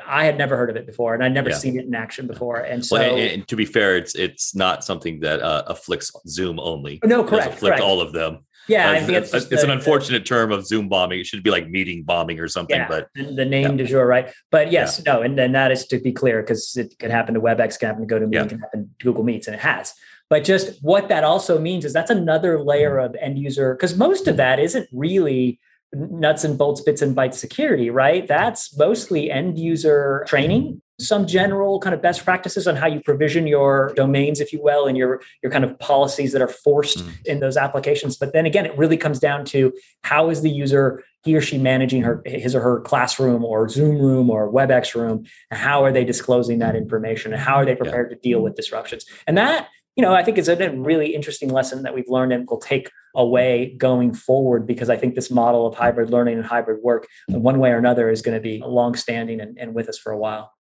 I had never heard of it before, and I'd never yeah. seen it in action before. And so, well, and, and, to be fair, it's it's not something that uh, afflicts Zoom only. No, correct. It afflicts all of them. Yeah, uh, it's, uh, it's, an unfortunate the, term of Zoom bombing. It should be like meeting bombing or something. Yeah, but the name yeah. du jour, right? But yes, yeah. no, and then that is to be clear because it can happen to WebEx, can happen to GoToMeeting, yeah. can happen to Google Meets, and it has. But just what that also means is that's another layer mm. of end user because most of mm. that isn't really nuts and bolts, bits and bytes security, right? That's mostly end user training, some general kind of best practices on how you provision your domains, if you will, and your your kind of policies that are forced mm. in those applications. But then again, it really comes down to how is the user he or she managing her his or her classroom or Zoom room or WebEx room, and how are they disclosing that information, and how are they prepared yeah. to deal with disruptions? And that you know, I think is a really interesting lesson that we've learned and will take away going forward because I think this model of hybrid learning and hybrid work, one way or another, is going to be long-standing and, and with us for a while.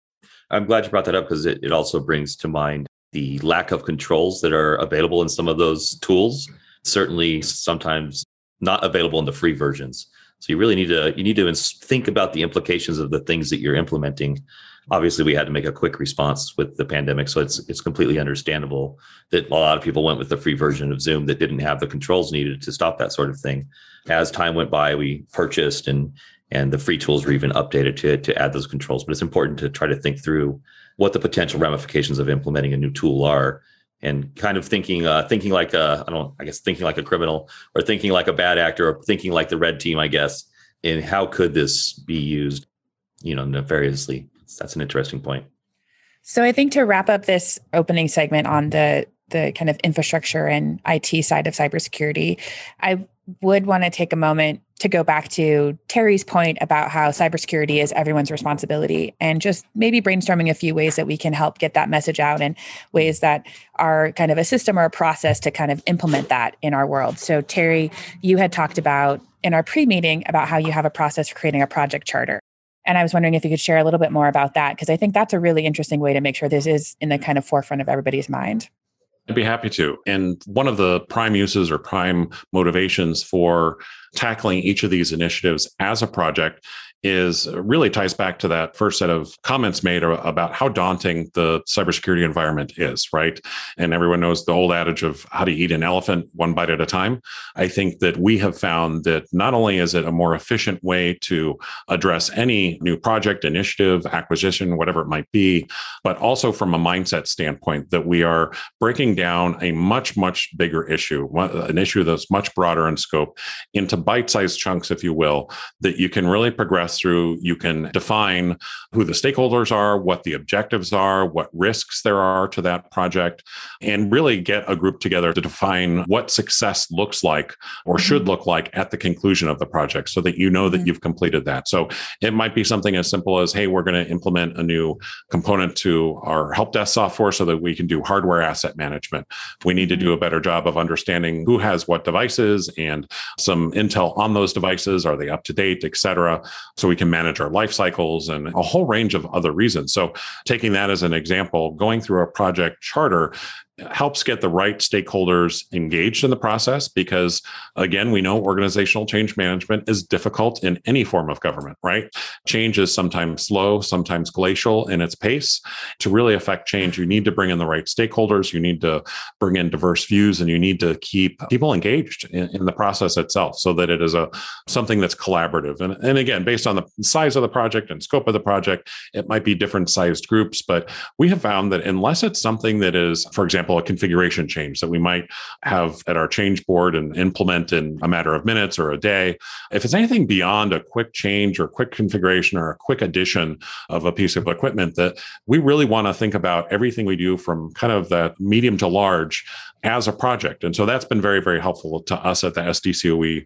I'm glad you brought that up because it, it also brings to mind the lack of controls that are available in some of those tools. Certainly, sometimes not available in the free versions. So you really need to you need to think about the implications of the things that you're implementing obviously we had to make a quick response with the pandemic so it's it's completely understandable that a lot of people went with the free version of zoom that didn't have the controls needed to stop that sort of thing as time went by we purchased and and the free tools were even updated to to add those controls but it's important to try to think through what the potential ramifications of implementing a new tool are and kind of thinking uh, thinking like a I don't I guess thinking like a criminal or thinking like a bad actor or thinking like the red team I guess in how could this be used you know nefariously that's an interesting point. So I think to wrap up this opening segment on the the kind of infrastructure and IT side of cybersecurity, I would want to take a moment to go back to Terry's point about how cybersecurity is everyone's responsibility and just maybe brainstorming a few ways that we can help get that message out and ways that are kind of a system or a process to kind of implement that in our world. So, Terry, you had talked about in our pre meeting about how you have a process for creating a project charter. And I was wondering if you could share a little bit more about that, because I think that's a really interesting way to make sure this is in the kind of forefront of everybody's mind. I'd be happy to. And one of the prime uses or prime motivations for tackling each of these initiatives as a project is uh, really ties back to that first set of comments made about how daunting the cybersecurity environment is, right? And everyone knows the old adage of how to eat an elephant one bite at a time. I think that we have found that not only is it a more efficient way to address any new project, initiative, acquisition, whatever it might be, but also from a mindset standpoint, that we are breaking down a much, much bigger issue, an issue that's much broader in scope, into bite sized chunks, if you will, that you can really progress through. You can define who the stakeholders are, what the objectives are, what risks there are to that project, and really get a group together to define what success looks like or should mm-hmm. look like at the conclusion of the project so that you know that mm-hmm. you've completed that. So it might be something as simple as, hey, we're going to implement a new component to our help desk software so that we can do hardware asset management. We need to do a better job of understanding who has what devices and some intel on those devices. Are they up to date, et cetera? So we can manage our life cycles and a whole range of other reasons. So, taking that as an example, going through a project charter helps get the right stakeholders engaged in the process because again we know organizational change management is difficult in any form of government right? Change is sometimes slow sometimes glacial in its pace. To really affect change you need to bring in the right stakeholders you need to bring in diverse views and you need to keep people engaged in, in the process itself so that it is a something that's collaborative. And, and again based on the size of the project and scope of the project it might be different sized groups but we have found that unless it's something that is for example example, a configuration change that we might have at our change board and implement in a matter of minutes or a day. If it's anything beyond a quick change or quick configuration or a quick addition of a piece of equipment, that we really want to think about everything we do from kind of that medium to large as a project. And so that's been very, very helpful to us at the SDCOE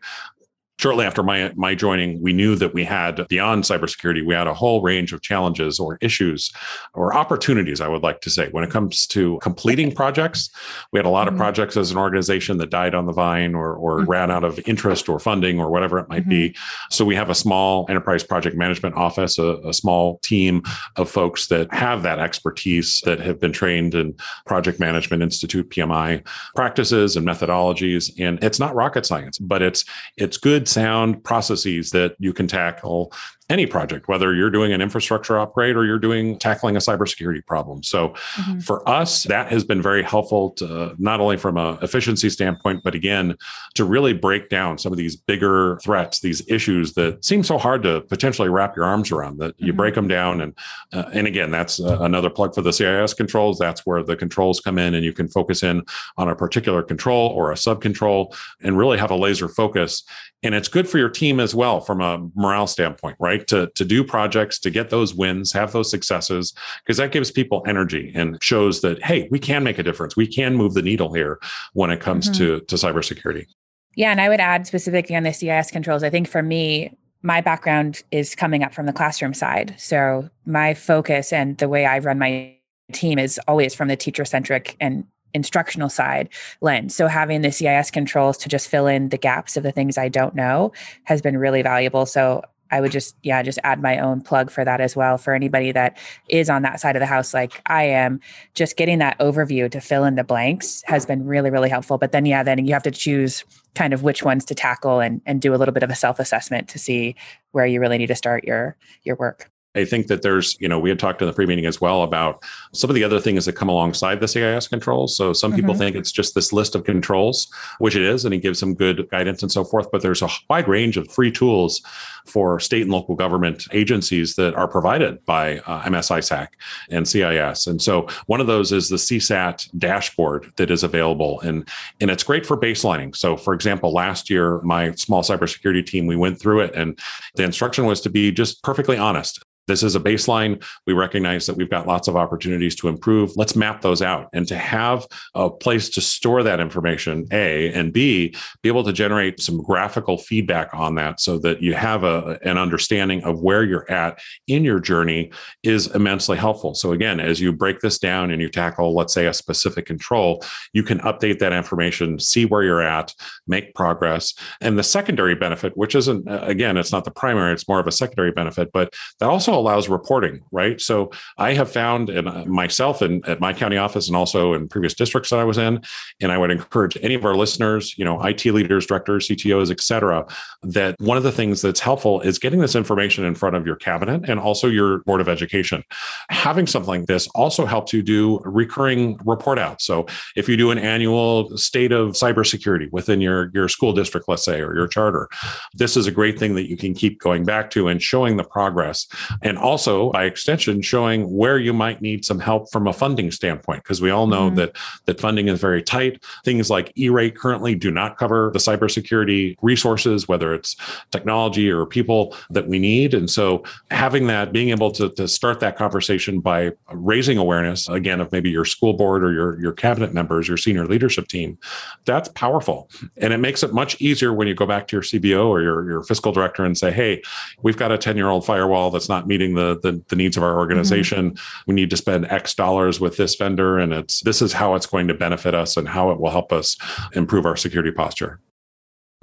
shortly after my my joining, we knew that we had beyond cybersecurity, we had a whole range of challenges or issues or opportunities, I would like to say, when it comes to completing projects. We had a lot mm-hmm. of projects as an organization that died on the vine or or mm-hmm. ran out of interest or funding or whatever it might mm-hmm. be. So we have a small enterprise project management office, a, a small team of folks that have that expertise that have been trained in project management institute PMI practices and methodologies. And it's not rocket science, but it's it's good sound processes that you can tackle any project, whether you're doing an infrastructure upgrade or you're doing tackling a cybersecurity problem. So mm-hmm. for us, that has been very helpful to not only from an efficiency standpoint, but again, to really break down some of these bigger threats, these issues that seem so hard to potentially wrap your arms around that you mm-hmm. break them down. And, uh, and again, that's uh, another plug for the CIS controls. That's where the controls come in and you can focus in on a particular control or a sub control and really have a laser focus. And it's good for your team as well from a morale standpoint, right? Right? To, to do projects, to get those wins, have those successes, because that gives people energy and shows that, hey, we can make a difference. We can move the needle here when it comes mm-hmm. to, to cybersecurity. Yeah. And I would add specifically on the CIS controls, I think for me, my background is coming up from the classroom side. So my focus and the way I run my team is always from the teacher centric and instructional side lens. So having the CIS controls to just fill in the gaps of the things I don't know has been really valuable. So I would just, yeah, just add my own plug for that as well. For anybody that is on that side of the house, like I am, just getting that overview to fill in the blanks has been really, really helpful. But then, yeah, then you have to choose kind of which ones to tackle and, and do a little bit of a self assessment to see where you really need to start your your work. I think that there's, you know, we had talked in the pre-meeting as well about some of the other things that come alongside the CIS controls. So some mm-hmm. people think it's just this list of controls, which it is, and it gives some good guidance and so forth. But there's a wide range of free tools for state and local government agencies that are provided by uh, MS-ISAC and CIS. And so one of those is the CSAT dashboard that is available, and and it's great for baselining. So for example, last year my small cybersecurity team we went through it, and the instruction was to be just perfectly honest this is a baseline. We recognize that we've got lots of opportunities to improve. Let's map those out and to have a place to store that information, A, and B, be able to generate some graphical feedback on that so that you have a, an understanding of where you're at in your journey is immensely helpful. So, again, as you break this down and you tackle, let's say, a specific control, you can update that information, see where you're at, make progress. And the secondary benefit, which isn't, uh, again, it's not the primary, it's more of a secondary benefit, but that also allows reporting, right? So I have found and uh, myself in at my county office and also in previous districts that I was in, and I would encourage any of our listeners, you know, IT leaders, directors, CTOs, et cetera, that one of the things that's helpful is getting this information in front of your cabinet and also your board of education. Having something like this also helps you do recurring report out. So if you do an annual state of cybersecurity within your, your school district, let's say, or your charter, this is a great thing that you can keep going back to and showing the progress and also by extension showing where you might need some help from a funding standpoint because we all know mm-hmm. that that funding is very tight. Things like e-rate currently do not cover the cybersecurity resources whether it's technology or people that we need. And so having that being able to, to start that conversation by raising awareness again of maybe your school board or your your cabinet members your senior leadership team that's powerful. And it makes it much easier when you go back to your cbo or your, your fiscal director and say hey we've got a 10 year old firewall that's not meeting meeting the, the, the needs of our organization. Mm-hmm. We need to spend X dollars with this vendor, and it's this is how it's going to benefit us and how it will help us improve our security posture.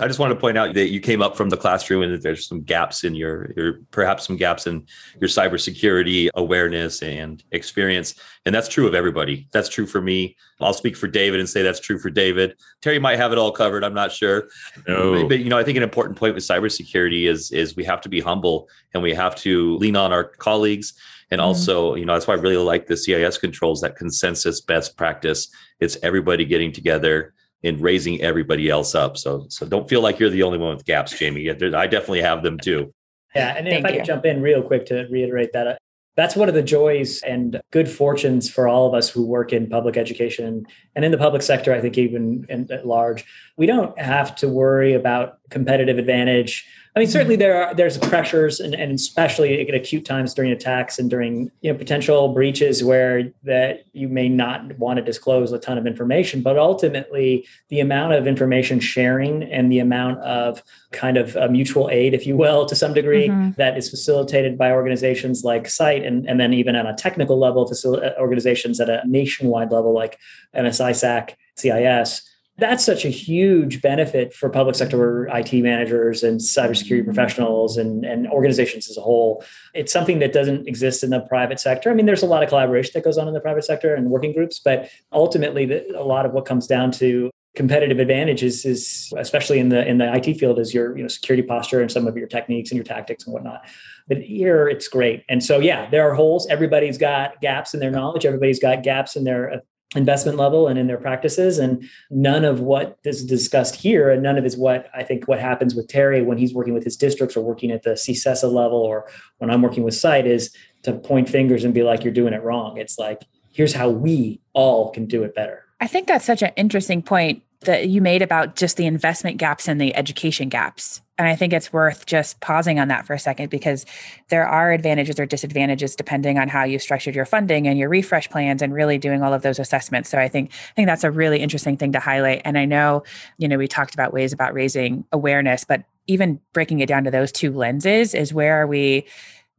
I just want to point out that you came up from the classroom and that there's some gaps in your, your perhaps some gaps in your cybersecurity awareness and experience. And that's true of everybody. That's true for me. I'll speak for David and say that's true for David. Terry might have it all covered. I'm not sure. No. But you know, I think an important point with cybersecurity is is we have to be humble and we have to lean on our colleagues. And mm-hmm. also, you know, that's why I really like the CIS controls, that consensus best practice. It's everybody getting together in raising everybody else up. So so don't feel like you're the only one with gaps, Jamie. I definitely have them too. Yeah, and if I could jump in real quick to reiterate that, uh, that's one of the joys and good fortunes for all of us who work in public education and in the public sector. I think even in, at large, we don't have to worry about competitive advantage I mean, certainly there are there's pressures, and, and especially at acute times during attacks and during you know potential breaches where that you may not want to disclose a ton of information. But ultimately, the amount of information sharing and the amount of kind of mutual aid, if you will, to some degree, mm-hmm. that is facilitated by organizations like CITE, and and then even on a technical level, facil- uh, organizations at a nationwide level like MS-ISAC, CIS that's such a huge benefit for public sector IT managers and cybersecurity mm-hmm. professionals and, and organizations as a whole. It's something that doesn't exist in the private sector. I mean, there's a lot of collaboration that goes on in the private sector and working groups, but ultimately, the, a lot of what comes down to competitive advantages is especially in the in the IT field is your you know security posture and some of your techniques and your tactics and whatnot. But here it's great. And so yeah, there are holes. Everybody's got gaps in their knowledge. Everybody's got gaps in their investment level and in their practices. And none of what is discussed here and none of is what i think what happens with terry when he's working with his districts or working at the CCSESA level or when i'm working with CITE is to point fingers and be like you're doing it wrong. It's like here's how we all can do it better. I think that's such an interesting point that you made about just the investment gaps and the education gaps and I think it's worth just pausing on that for a second because there are advantages or disadvantages depending on how you structured your funding and your refresh plans and really doing all of those assessments. So I think I think that's a really interesting thing to highlight. And I know, you know, we talked about ways about raising awareness, but even breaking it down to those two lenses is where are we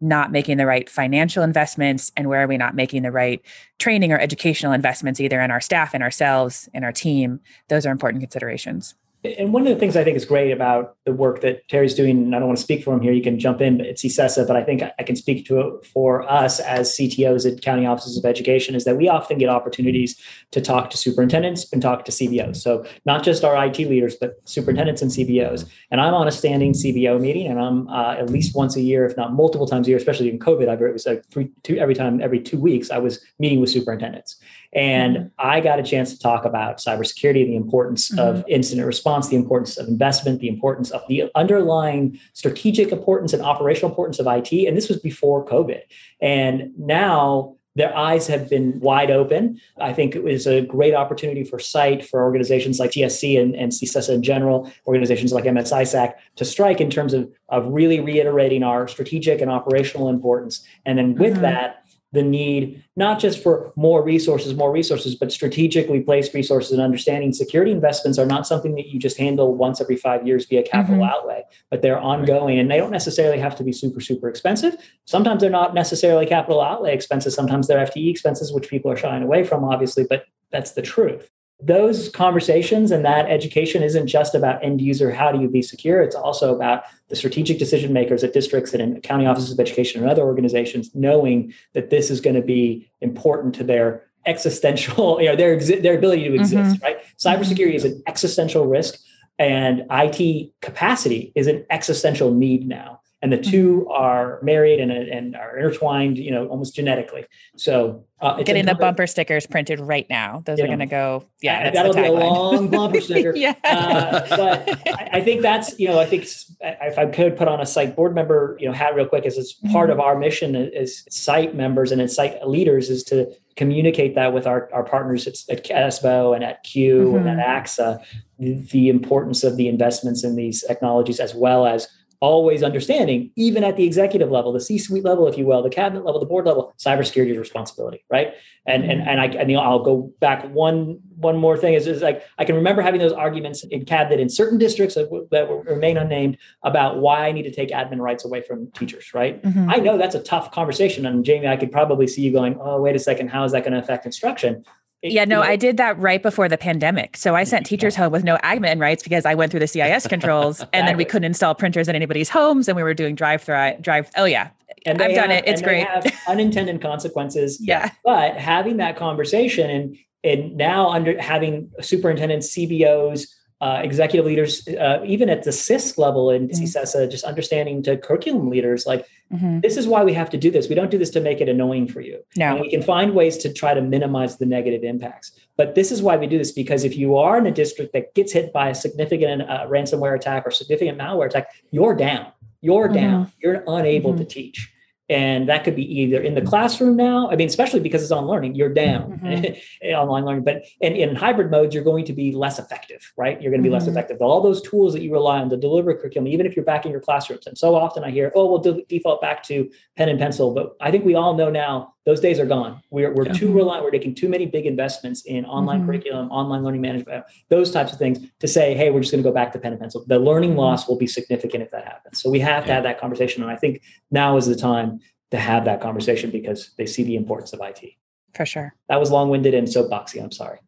not making the right financial investments and where are we not making the right training or educational investments either in our staff and ourselves and our team those are important considerations and one of the things I think is great about the work that Terry's doing, and I don't want to speak for him here, you can jump in, but it's CCSESA, but I think I can speak to it for us as CTOs at county offices of education, is that we often get opportunities to talk to superintendents and talk to CBOs. So not just our IT leaders, but superintendents and CBOs. And I'm on a standing CBO meeting, and I'm uh, at least once a year, if not multiple times a year, especially in COVID, I, it was like three, two, every time, every two weeks, I was meeting with superintendents. And mm-hmm. I got a chance to talk about cybersecurity, the importance mm-hmm. of incident response, the importance of investment, the importance of the underlying strategic importance and operational importance of IT. And this was before COVID. And now their eyes have been wide open. I think it was a great opportunity for CITE for organizations like TSC and, and CCSESA in general, organizations like MS-ISAC to strike in terms of, of really reiterating our strategic and operational importance. And then with mm-hmm. that, the need not just for more resources, more resources, but strategically placed resources and understanding security investments are not something that you just handle once every five years via capital mm-hmm. outlay, but they're ongoing and they don't necessarily have to be super, super expensive. Sometimes they're not necessarily capital outlay expenses. Sometimes they're FTE expenses, which people are shying away from, obviously, but that's the truth those conversations and that education isn't just about end user how do you be secure? It's also about the strategic decision makers at districts and in county offices of education and other organizations knowing that this is going to be important to their existential you know their their ability to exist mm-hmm. right? Cybersecurity is an existential risk and IT capacity is an existential need now and the two mm-hmm. are married and, and are intertwined, you know, almost genetically. So uh, getting the bumper stickers printed right now. Those are going to go. Yeah, that'll be a long bumper sticker. yeah, uh, but I, I, think that's you know I think if I could put on a CITE board member you know hat real quick as it's part mm-hmm. of our mission as CITE members and as CITE leaders is to communicate that with our, our partners at, at CASBO and at CUE mm-hmm. and at ACSA the, the importance of the investments in these technologies as well as always understanding, even at the executive level, the C-suite level, if you will, the cabinet level, the board level, cybersecurity is responsibility, right? And and mm-hmm. and I and, you know, I'll go back one one more thing is, is like I can remember having those arguments in cabinet in certain districts that, that remain unnamed about why I need to take admin rights away from teachers, right? Mm-hmm. I know that's a tough conversation, and Jamie, I could probably see you going, oh, wait a second, how is that going to affect instruction? Yeah, no, I did that right before the pandemic. So I sent teachers home with no admin rights because I went through the CIS controls and then we couldn't install printers in anybody's homes and we were doing drive through drive. Oh yeah. And I've done it. It's great. unintended consequences. yeah. But having that conversation and and now under having superintendents, CBOs, uh, executive leaders, uh, even at the CIS level in mm-hmm. CCSESA, just understanding to curriculum leaders, like mm-hmm. this is why we have to do this. We don't do this to make it annoying for you. No. And we can find ways to try to minimize the negative impacts. But this is why we do this because if you are in a district that gets hit by a significant uh, ransomware attack or significant malware attack, you're down. You're mm-hmm. down. You're unable to mm-hmm. teach. And that could be either in the classroom now. I mean, especially because it's on learning, you're down mm-hmm. online learning. But in, in hybrid modes, you're going to be less effective, right? You're going to be mm-hmm. less effective. All those tools that you rely on to deliver curriculum, even if you're back in your classrooms. And so often I hear, oh, we'll de- default back to pen and pencil. But I think we all know now those days are gone. We're, we're yeah. too reliant. We're making too many big investments in online mm-hmm. curriculum, online learning management, those types of things to say, hey, we're just going to go back to pen and pencil. The learning mm-hmm. loss will be significant if that happens. So we have yeah. to have that conversation. And I think now is the time to have that conversation because they see the importance of IT. For sure. That was long winded and soapboxy. I'm sorry.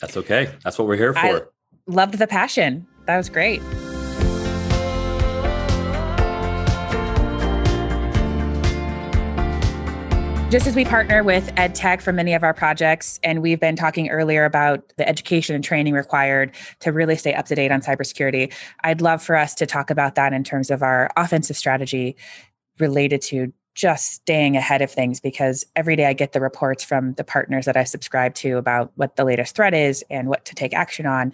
That's okay. That's what we're here for. I loved the passion. That was great. Just as we partner with EdTech for many of our projects, and we've been talking earlier about the education and training required to really stay up to date on cybersecurity, I'd love for us to talk about that in terms of our offensive strategy related to just staying ahead of things because every day I get the reports from the partners that I subscribe to about what the latest threat is and what to take action on.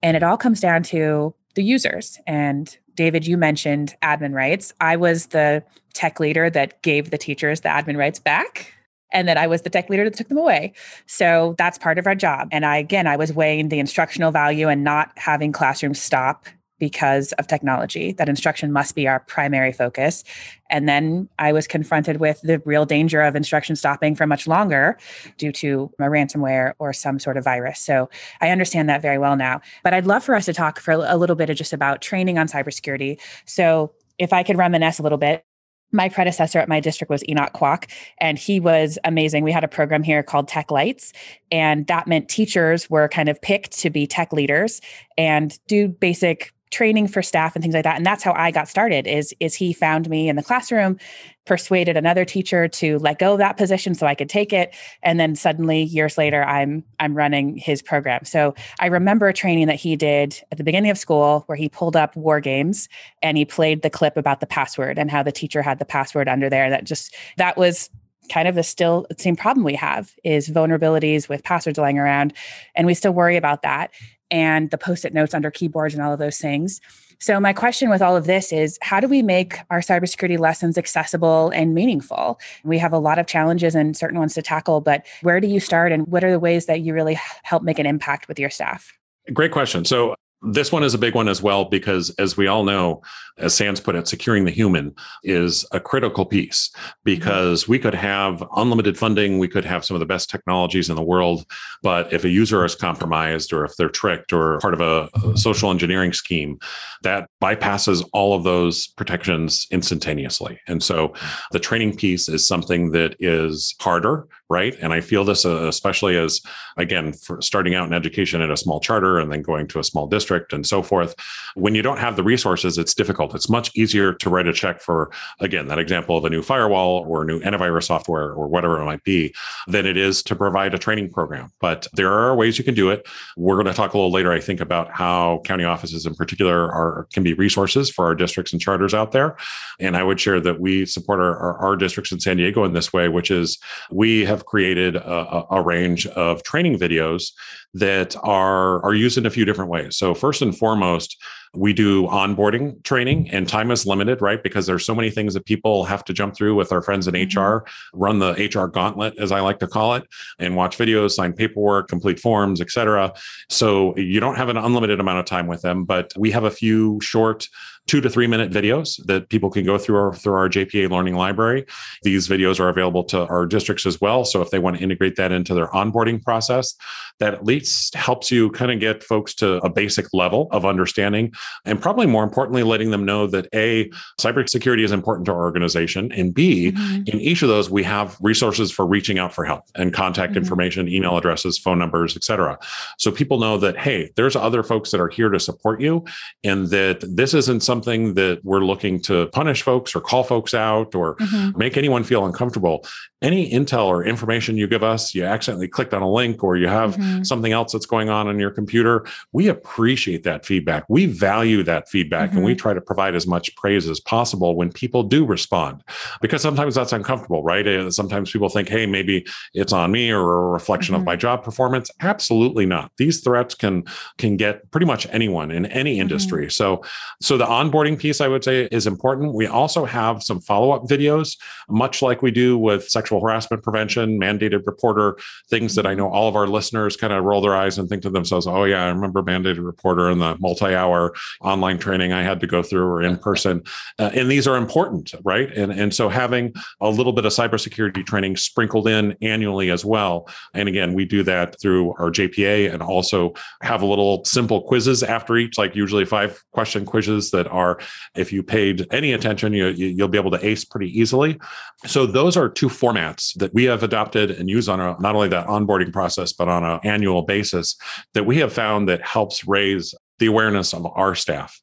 And it all comes down to the users. And David, you mentioned admin rights. I was the tech leader that gave the teachers the admin rights back. And then I was the tech leader that took them away. So that's part of our job. And I, again, I was weighing the instructional value and not having classrooms stop because of technology, that instruction must be our primary focus. And then I was confronted with the real danger of instruction stopping for much longer due to a ransomware or some sort of virus. So I understand that very well now. But I'd love for us to talk for a little bit of just about training on cybersecurity. So if I could reminisce a little bit, my predecessor at my district was Enoch Kwok, and he was amazing. We had a program here called Tech Lights, and that meant teachers were kind of picked to be tech leaders and do basic training for staff and things like that. And that's how i got started is is he found me in the classroom persuaded another teacher to let go of that position so i could take it. And then suddenly years later i'm i'm running his program. So i remember a training that he did at the beginning of school where he pulled up war games and he played the clip about the password and how the teacher had the password under there that just that was kind of the still same problem we have is vulnerabilities with passwords lying around. And we still worry about that and the post-it notes under keyboards and all of those things. So my question with all of this is how do we make our cybersecurity lessons accessible and meaningful? We have a lot of challenges and certain ones to tackle, but where do you start and what are the ways that you really help make an impact with your staff? Great question. So this one is a big one as well because, as we all know, as SANS put it, securing the human is a critical piece because we could have unlimited funding, we could have some of the best technologies in the world, but if a user is compromised or if they're tricked or part of a, social engineering scheme, that bypasses all of those protections instantaneously. And so the training piece is something that is harder, right? And I feel this uh, especially as, again, starting out in education at a small charter and then going to a small district district and so forth. When you don't have the resources, it's difficult. It's much easier to write a check for, again, that example of a new firewall or new antivirus software or whatever it might be, than it is to provide a training program. But there are ways you can do it. We're going to talk a little later, I think, about how county offices in particular are can be resources for our districts and charters out there. And I would share that we support our, our, our districts in San Diego in this way, which is we have created a, a range of training videos that are are used in a few different ways. So first and foremost, we do onboarding training and time is limited, right? Because there's so many things that people have to jump through with our friends in mm-hmm. HR, run the HR gauntlet, as I like to call it, and watch videos, sign paperwork, complete forms, etc. So you don't have an unlimited amount of time with them, but we have a few short two to three minute videos that people can go through our, through our JPA learning library. These videos are available to our districts as well. So if they want to integrate that into their onboarding process, that at least helps you kind of get folks to a basic level of understanding and probably more importantly, letting them know that A, cybersecurity is important to our organization. And B, mm-hmm. in each of those, we have resources for reaching out for help and contact mm-hmm. information, email addresses, phone numbers, et cetera. So people know that, hey, there's other folks that are here to support you and that this isn't something that we're looking to punish folks or call folks out or mm-hmm. make anyone feel uncomfortable. Any intel or information you give us, you accidentally clicked on a link or you have mm-hmm. something else that's going on on your computer, we appreciate that feedback. We value that feedback mm-hmm. and we mm-hmm. try to provide as much praise as possible when people do respond because sometimes that's uncomfortable right sometimes people think hey maybe it's on me or a reflection mm-hmm. of my job performance absolutely not these threats can can get pretty much anyone in any mm-hmm. industry mm-hmm. so so the onboarding piece i would say is important. We also have some follow-up videos much like we do with sexual harassment prevention mandated reporter things that i know all of our listeners kind of roll their eyes and think to themselves oh yeah i remember mandated reporter and the multi-hour online training i had to go through or in person. Uh, and these are important right? And and so having a little bit of cybersecurity training sprinkled in annually as well. And again we do that through our jpa and also have a little simple quizzes after each like usually five question quizzes that are if you paid any attention you, you'll be able to ace pretty easily so those are two formats that we have adopted and use on a, not only that onboarding process but on an annual basis that we have found that helps raise the awareness of our staff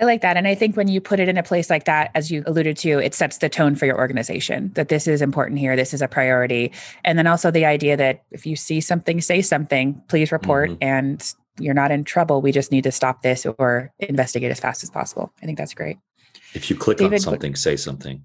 I like that. And I think when you put it in a place like that, as you alluded to, it sets the tone for your organization that this is important here, this is a priority. And then also the idea that if you see something, say something, please report mm-hmm. and you're not in trouble. We just need to stop this or investigate as fast as possible. I think that's great. If you click David, on something, say something.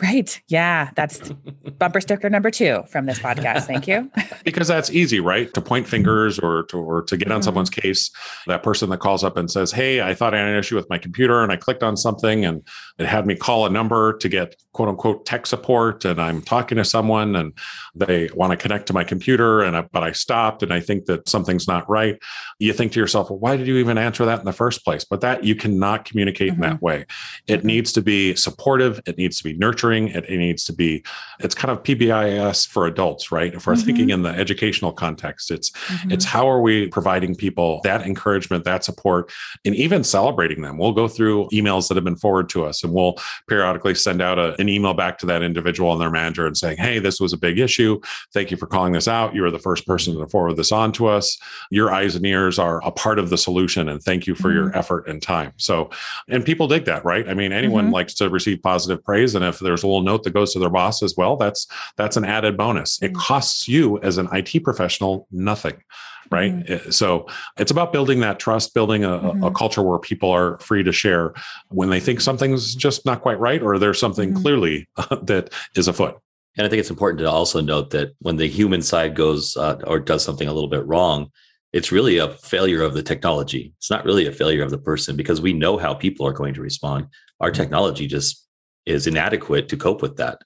Right. Yeah. That's bumper sticker number two from this podcast. Thank you. because that's easy, right? To point fingers or to, or to get on mm-hmm. someone's case. That person that calls up and says, Hey, I thought I had an issue with my computer and I clicked on something and it had me call a number to get quote unquote tech support. And I'm talking to someone and they want to connect to my computer. And I, but I stopped and I think that something's not right. You think to yourself, well, why did you even answer that in the first place? But that you cannot communicate mm-hmm. in that mm-hmm. way. It mm-hmm. needs to be supportive. It needs to be nurturing nurturing. It, it, needs to be, it's kind of PBIS for adults, right? If we're mm-hmm. thinking in the educational context, it's mm-hmm. it's how are we providing people that encouragement, that support, and even celebrating them. We'll go through emails that have been forwarded to us and we'll periodically send out a, an email back to that individual and their manager and saying, hey, this was a big issue. Thank you for calling this out. You were the first person to forward this on to us. Your eyes and ears are a part of the solution. And thank you for mm-hmm. your effort and time. So, and people dig that, right? I mean, anyone mm-hmm. likes to receive positive praise. And if there's a little note that goes to their boss as well, that's that's an added bonus. It mm. costs you as an IT professional nothing right mm-hmm. so it's about building that trust building a, mm-hmm. a, culture where people are free to share when they think something's just not quite right or there's something mm-hmm. clearly that is afoot and i think it's important to also note that when the human side goes uh, or does something a little bit wrong it's really a failure of the technology it's not really a failure of the person because we know how people are going to respond our mm-hmm. technology just is inadequate to cope with that.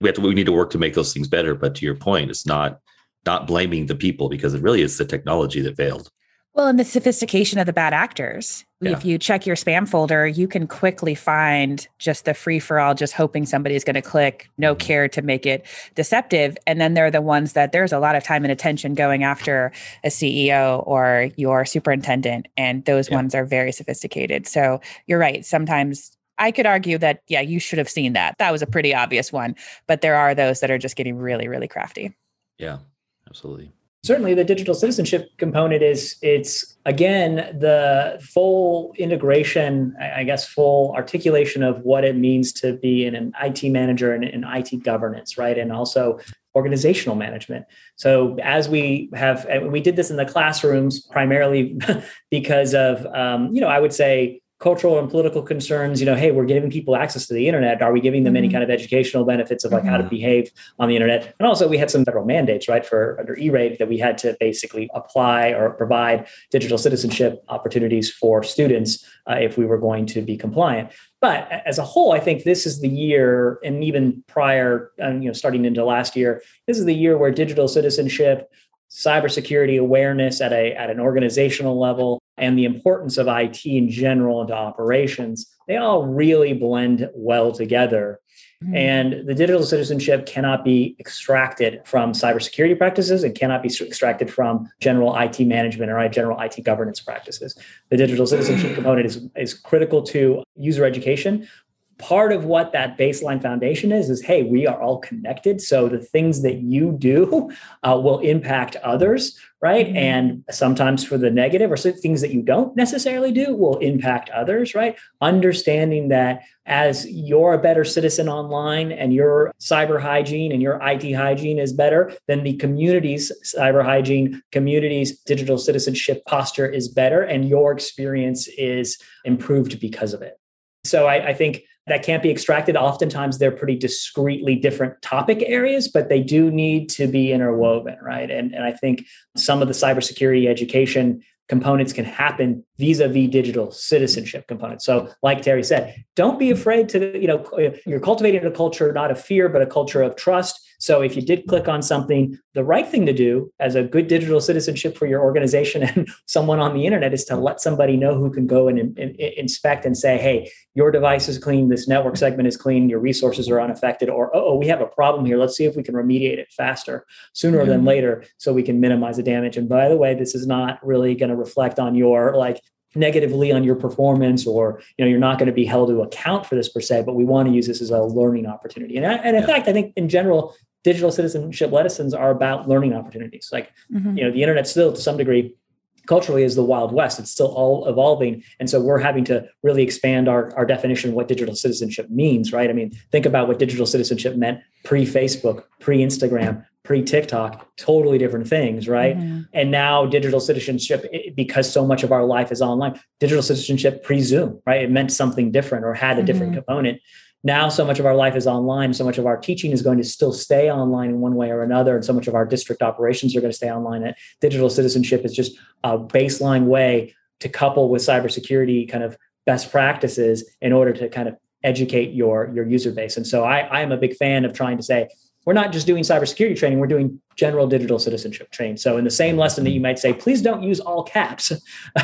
We have to we need to work to make those things better. But to your point, it's not not blaming the people because it really is the technology that failed. Well, and the sophistication of the bad actors. Yeah. If you check your spam folder, you can quickly find just the free for all, just hoping somebody's going to click, no mm-hmm. care to make it deceptive. And then there are the ones that there's a lot of time and attention going after a CEO or your superintendent. And those yeah. ones are very sophisticated. So you're right. Sometimes I could argue that, yeah, you should have seen that. That was a pretty obvious one. But there are those that are just getting really, really crafty. Yeah, absolutely. Certainly, the digital citizenship component is it's again the full integration, I guess, full articulation of what it means to be an IT manager and in IT governance, right? And also organizational management. So as we have, we did this in the classrooms primarily because of, um, you know, I would say cultural and political concerns you know hey we're giving people access to the internet are we giving them mm-hmm. any kind of educational benefits of like mm-hmm. how to mm-hmm. behave on the internet and also we had some federal mandates right for under e-rate that we had to basically apply or provide digital citizenship opportunities for students uh, if we were going to be compliant but as a whole i think this is the year and even prior um, you know starting into last year this is the year where digital citizenship cybersecurity awareness at a at an organizational level and the importance of IT in general into operations, they all really blend well together. Mm-hmm. And the digital citizenship cannot be extracted from cybersecurity practices and cannot be extracted from general IT management or general IT governance practices. The digital citizenship component is, is critical to user education, part of what that baseline foundation is is hey we are all connected. So the things that you do uh, will impact others right? Mm-hmm. and sometimes for the negative or things that you don't necessarily do will impact others right? Understanding that as you're a better citizen online and your cyber hygiene and your IT hygiene is better then the community's cyber hygiene community's digital citizenship posture is better and your experience is improved because of it. So I, I think that can't be extracted. Oftentimes, they're pretty discreetly different topic areas, but they do need to be interwoven, right? And, and I think some of the cybersecurity education components can happen vis-a-vis digital citizenship components. So, like Terry said, don't be afraid to, you know, you're cultivating a culture not of fear, but a culture of trust so if you did click on something, the right thing to do as a good digital citizenship for your organization and someone on the internet is to let somebody know who can go and, and, and inspect and say, hey, your device is clean, this network segment is clean, your resources are unaffected, or oh, we have a problem here. Let's see if we can remediate it faster, sooner mm-hmm. than later, so we can minimize the damage. And by the way, this is not really going to reflect on your like negatively on your performance or you know you're not going to be held to account for this per se but we want to use this as a learning opportunity and, and in yeah. fact i think in general digital citizenship lessons are about learning opportunities. Like, mm-hmm. you know, the internet still to some degree culturally is the wild west. It's still all evolving. And so we're having to really expand our, our definition of what digital citizenship means, right? I mean, think about what digital citizenship meant pre-Facebook, pre-Instagram, pre-TikTok, totally different things, right? Mm-hmm. And now digital citizenship, because so much of our life is online, digital citizenship pre-Zoom, right? It meant something different or had a different mm-hmm. component now so much of our life is online so much of our teaching is going to still stay online in one way or another and so much of our district operations are going to stay online. And digital citizenship is just a baseline way to couple with cybersecurity kind of best practices in order to kind of educate your your user base. And so i i am a big fan of trying to say we're not just doing cybersecurity training, we're doing general digital citizenship training. So, in the same lesson that you might say, please don't use all caps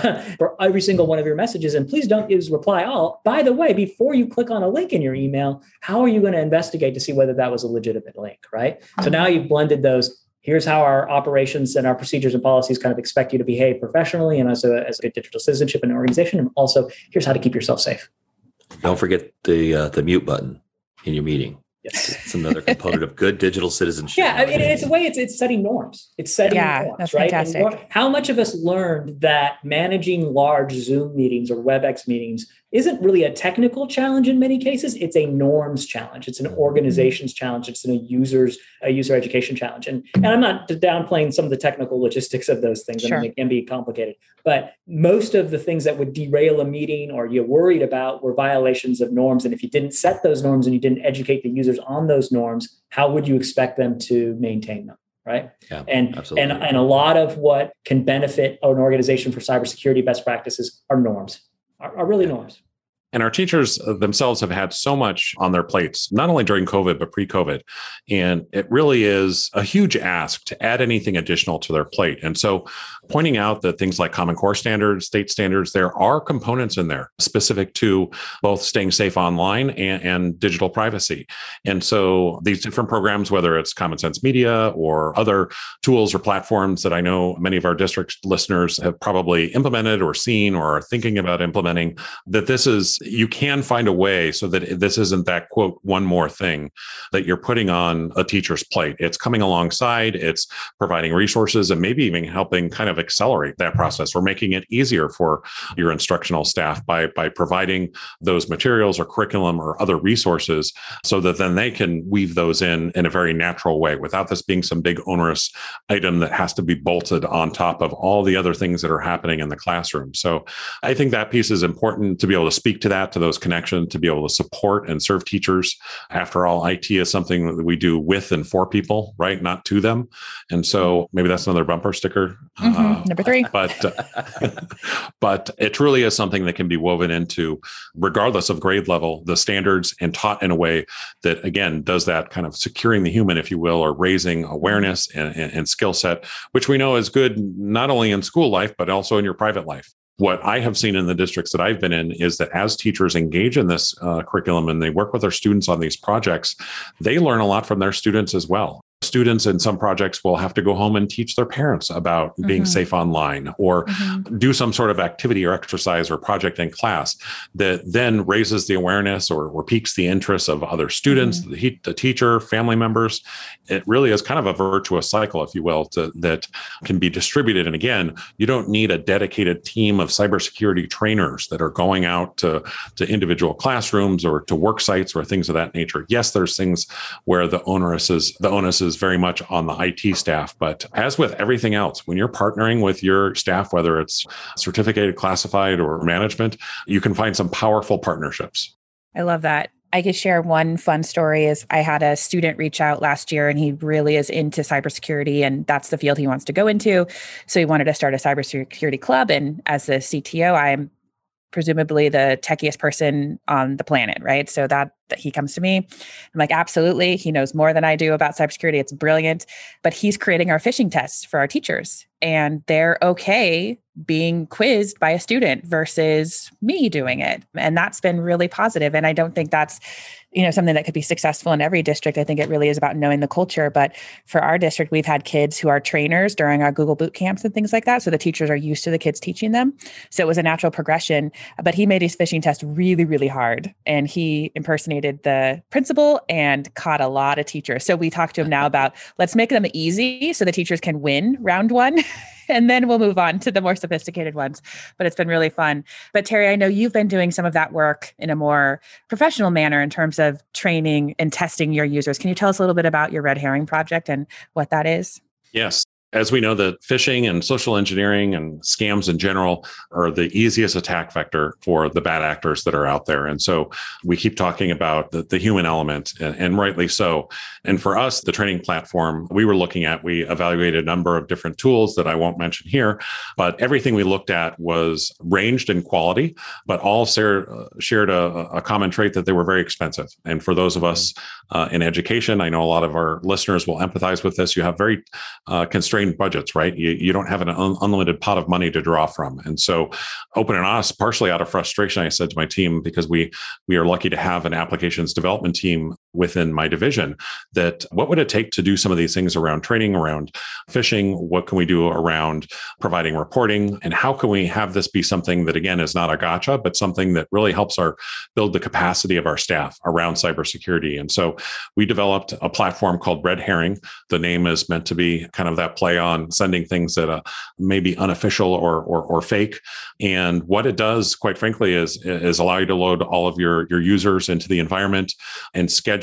for every single one of your messages, and please don't use reply all. By the way, before you click on a link in your email, how are you going to investigate to see whether that was a legitimate link, right? So now you've blended those. Here's how our operations and our procedures and policies kind of expect you to behave professionally and as a, as a good digital citizenship and organization. And also, here's how to keep yourself safe. Don't forget the uh, the mute button in your meeting. Yes. It's another component of good digital citizenship. Yeah, I mean, it's a way it's it's setting norms. It's setting yeah, norms, that's right? Fantastic. how much of us learned that managing large Zoom meetings or WebEx meetings isn't really a technical challenge in many cases. It's a norms challenge. It's an mm-hmm. organization's challenge. It's a user's a user education challenge. And, and I'm not downplaying some of the technical logistics of those things. Sure. I mean, it can be complicated. But most of the things that would derail a meeting or you're worried about were violations of norms. And if you didn't set those norms and you didn't educate the users on those norms, how would you expect them to maintain them? right? Yeah, and absolutely. and and a lot of what can benefit an organization for cybersecurity best practices are norms, are, are really yeah. norms. And our teachers themselves have had so much on their plates, not only during COVID, but pre COVID. And it really is a huge ask to add anything additional to their plate. And so, pointing out that things like Common Core standards, state standards, there are components in there specific to both staying safe online and, and digital privacy. And so, these different programs, whether it's Common Sense Media or other tools or platforms that I know many of our district listeners have probably implemented or seen or are thinking about implementing, that this is you can find a way so that this isn't that quote one more thing that you're putting on a teacher's plate. It's coming alongside, it's providing resources and maybe even helping kind of accelerate that process or making it easier for your instructional staff by by providing those materials or curriculum or other resources so that then they can weave those in in a very natural way without this being some big onerous item that has to be bolted on top of all the other things that are happening in the classroom. So I think that piece is important to be able to speak to to that, to those connections, to be able to support and serve teachers. After all, IT is something that we do with and for people, right? Not to them. And so maybe that's another bumper sticker. Mm-hmm. Uh, Number three. But, uh, but it truly is something that can be woven into, regardless of grade level, the standards and taught in a way that, again, does that kind of securing the human, if you will, or raising awareness and, and, and skill set, which we know is good not only in school life, but also in your private life what I have seen in the districts that I've been in is that as teachers engage in this uh, curriculum and they work with their students on these projects, they learn a lot from their students as well. Students in some projects will have to go home and teach their parents about mm-hmm. being safe online or mm-hmm. do some sort of activity or exercise or project in class that then raises the awareness or, or piques the interest of other students mm-hmm. the, the, teacher family members it really is kind of a virtuous cycle if you will to, that can be distributed and again you don't need a dedicated team of cybersecurity trainers that are going out to, to individual classrooms or to work sites or things of that nature yes there's things where the onus is the onus is very much on the IT staff. But as with everything else, when you're partnering with your staff, whether it's certificated, classified, or management, you can find some powerful partnerships. I love that. I could share one fun story is I had a student reach out last year and he really is into cybersecurity and that's the field he wants to go into. So he wanted to start a cybersecurity club. And as the CTO, I'm presumably the techiest person on the planet, right? So that, that he comes to me. I'm like, absolutely. He knows more than I do about cybersecurity. It's brilliant. But he's creating our phishing tests for our teachers. And they're okay being quizzed by a student versus me doing it. And that's been really positive. And I don't think that's you know something that could be successful in every district i think it really is about knowing the culture. But for our district we've had kids who are trainers during our google boot camps and things like that. So the teachers are used to the kids teaching them. So it was a natural progression. But he made his phishing test really really hard. And he impersonated the principal and caught a lot of teachers. So we talked to him now about let's make them easy so the teachers can win round one and then we'll move on to the more sophisticated ones. But it's been really fun. But Terry, I know you've been doing some of that work in a more professional manner in terms of training and testing your users. Can you tell us a little bit about your red herring project and what that is? Yes as we know that phishing and social engineering and scams in general are the easiest attack vector for the bad actors that are out there. And so we keep talking about the, the human element and, and, rightly so. And for us the training platform we were looking at we evaluated a number of different tools that i won't mention here but everything we looked at was ranged in quality but all shared, uh, shared a, a, common trait that they were very expensive. And for those of us uh, in education i know a lot of our listeners will empathize with this. You have very uh, constrained constrained budgets, right? You, you don't have an un- unlimited pot of money to draw from. And so, open and honest, partially out of frustration, I said to my team, because we we are lucky to have an applications development team within my division, that what would it take to do some of these things around training, around phishing? What can we do around providing reporting? And how can we have this be something that, again, is not a gotcha, but something that really helps our build the capacity of our staff around cybersecurity? And so we developed a platform called Red Herring. The name is meant to be kind of that play on sending things that uh, may be unofficial or, or, or fake. And what it does, quite frankly, is is allow you to load all of your your users into the environment and schedule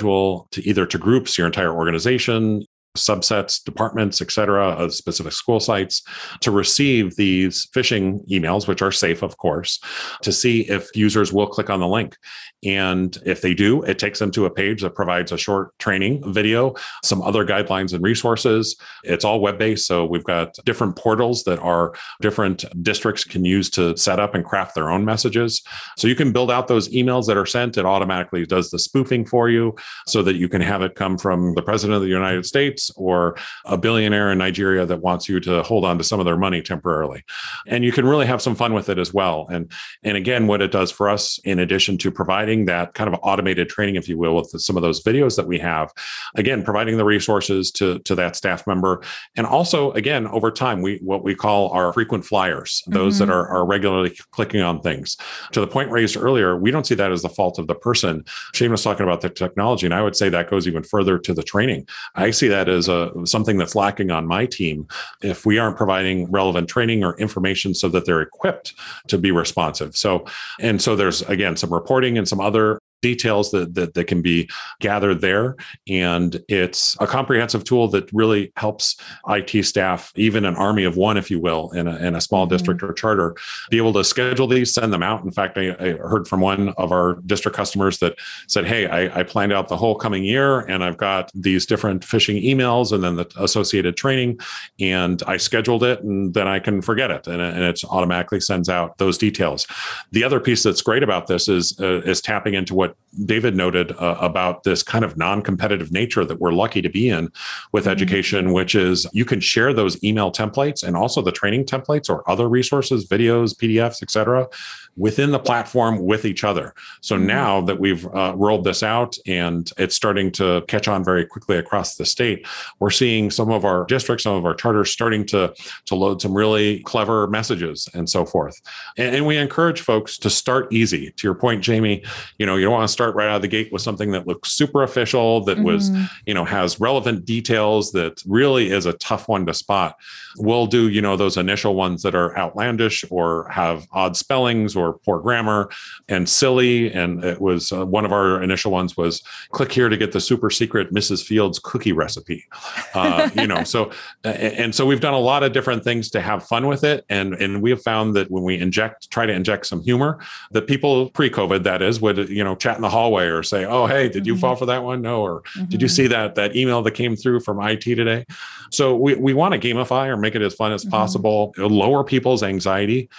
to either to groups your entire organization subsets, departments, et cetera, of specific school sites to receive these phishing emails, which are safe, of course, to see if users will click on the link. And if they do, it takes them to a page that provides a short training video, some other guidelines and resources. It's all web based. So we've got different portals that our different districts can use to set up and craft their own messages. So you can build out those emails that are sent. It automatically does the spoofing for you so that you can have it come from the president of the United States States or a billionaire in Nigeria that wants you to hold on to some of their money temporarily. And you can really have some fun with it as well. And and again, what it does for us, in addition to providing that kind of automated training, if you will, with some of those videos that we have, again, providing the resources to, to that staff member. And also, again, over time, we what we call our frequent flyers, those mm-hmm. that are, are regularly clicking on things. To the point raised earlier, we don't see that as the fault of the person. Shane was talking about the technology, and I would say that goes even further to the training. I see that is a something that's lacking on my team if we aren't providing relevant training or information so that they're equipped to be responsive. So, and so there's again some reporting and some other details that, that, that can be gathered there. And it's a comprehensive tool that really helps IT staff, even an army of one, if you will, in a, in a small mm-hmm. district or charter, be able to schedule these, send them out. In fact, I, I heard from one of our district customers that said, Hey, I, I planned out the whole coming year and I've got these different phishing emails and then the associated training. And I scheduled it and then I can forget it. And, and it automatically sends out those details. The other piece that's great about this is, uh, is tapping into what David noted uh, about this kind of non competitive nature that we're lucky to be in with mm-hmm. education, which is you can share those email templates and also the training templates or other resources, videos, PDFs, et cetera, within the platform with each other. So mm-hmm. now that we've uh, rolled this out and it's starting to catch on very quickly across the state, we're seeing some of our districts, some of our charters starting to, to load some really clever messages and so forth. And, and we encourage folks to start easy. To your point, Jamie, you know, you don't want to start right out of the gate with something that looks super official, that mm-hmm. was, you know, has relevant details, that really is a tough one to spot. We'll do, you know, those initial ones that are outlandish or have odd spellings or poor grammar and silly. And it was uh, one of our initial ones was click here to get the super secret Mrs. Fields cookie recipe. Uh, you know, so and so we've done a lot of different things to have fun with it, and and we have found that when we inject, try to inject some humor, that people pre-COVID that is would you know chat in the hallway or say, oh hey, did you mm-hmm. fall for that one? No, or mm-hmm. did you mm-hmm. see that that email that came through from IT today? So we we want to gamify or make it as fun as mm-hmm. possible, lower people's anxiety.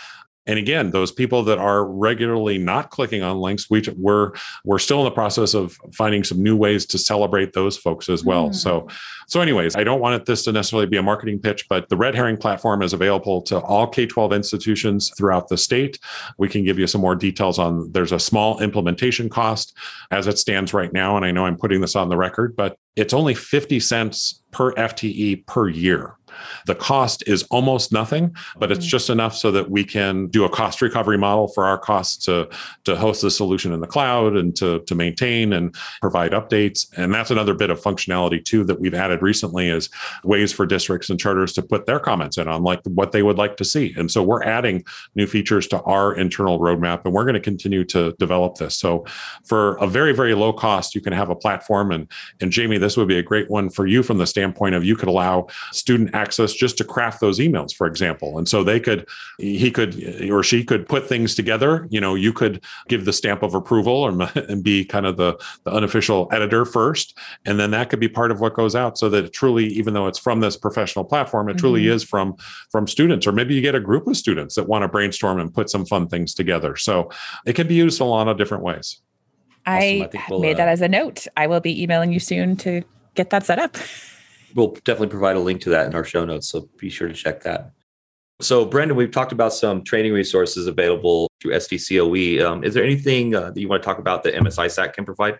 And again, those people that are regularly not clicking on links, we, we're we're still in the process of finding some new ways to celebrate those folks as well. Mm. So, so anyways, I don't want this to necessarily be a marketing pitch, but the Red Herring platform is available to all K-12 institutions throughout the state. We can give you some more details on. There's a small implementation cost as it stands right now, and I know I'm putting this on the record, but it's only 50 cents per FTE per year. The cost is almost nothing, but it's mm. just enough so that we can do a cost recovery model for our costs to, to host the solution in the cloud and to, to maintain and provide updates. And that's another bit of functionality too that we've added recently is ways for districts and charters to put their comments in on like what they would like to see. And so we're adding new features to our internal roadmap and we're going to continue to develop this. So for a very, very low cost, you can have a platform and and Jamie, this would be a great one for you from the standpoint of you could allow student access just to craft those emails, for example. And so they could, he could, or she could put things together. You know, you could give the stamp of approval or, and be kind of the, the unofficial editor first. And then that could be part of what goes out so that truly, even though it's from this professional platform, it mm-hmm. truly is from, from students, or maybe you get a group of students that want to brainstorm and put some fun things together. So it can be used a lot of different ways. I, awesome. I we'll, made that uh, as a note. I will be emailing you soon to get that set up we'll definitely provide a link to that in our show notes. So be sure to check that. So, Brendan, we've talked about some training resources available through SDCOE. Um, is there anything uh, that you want to talk about that MSISAC can provide?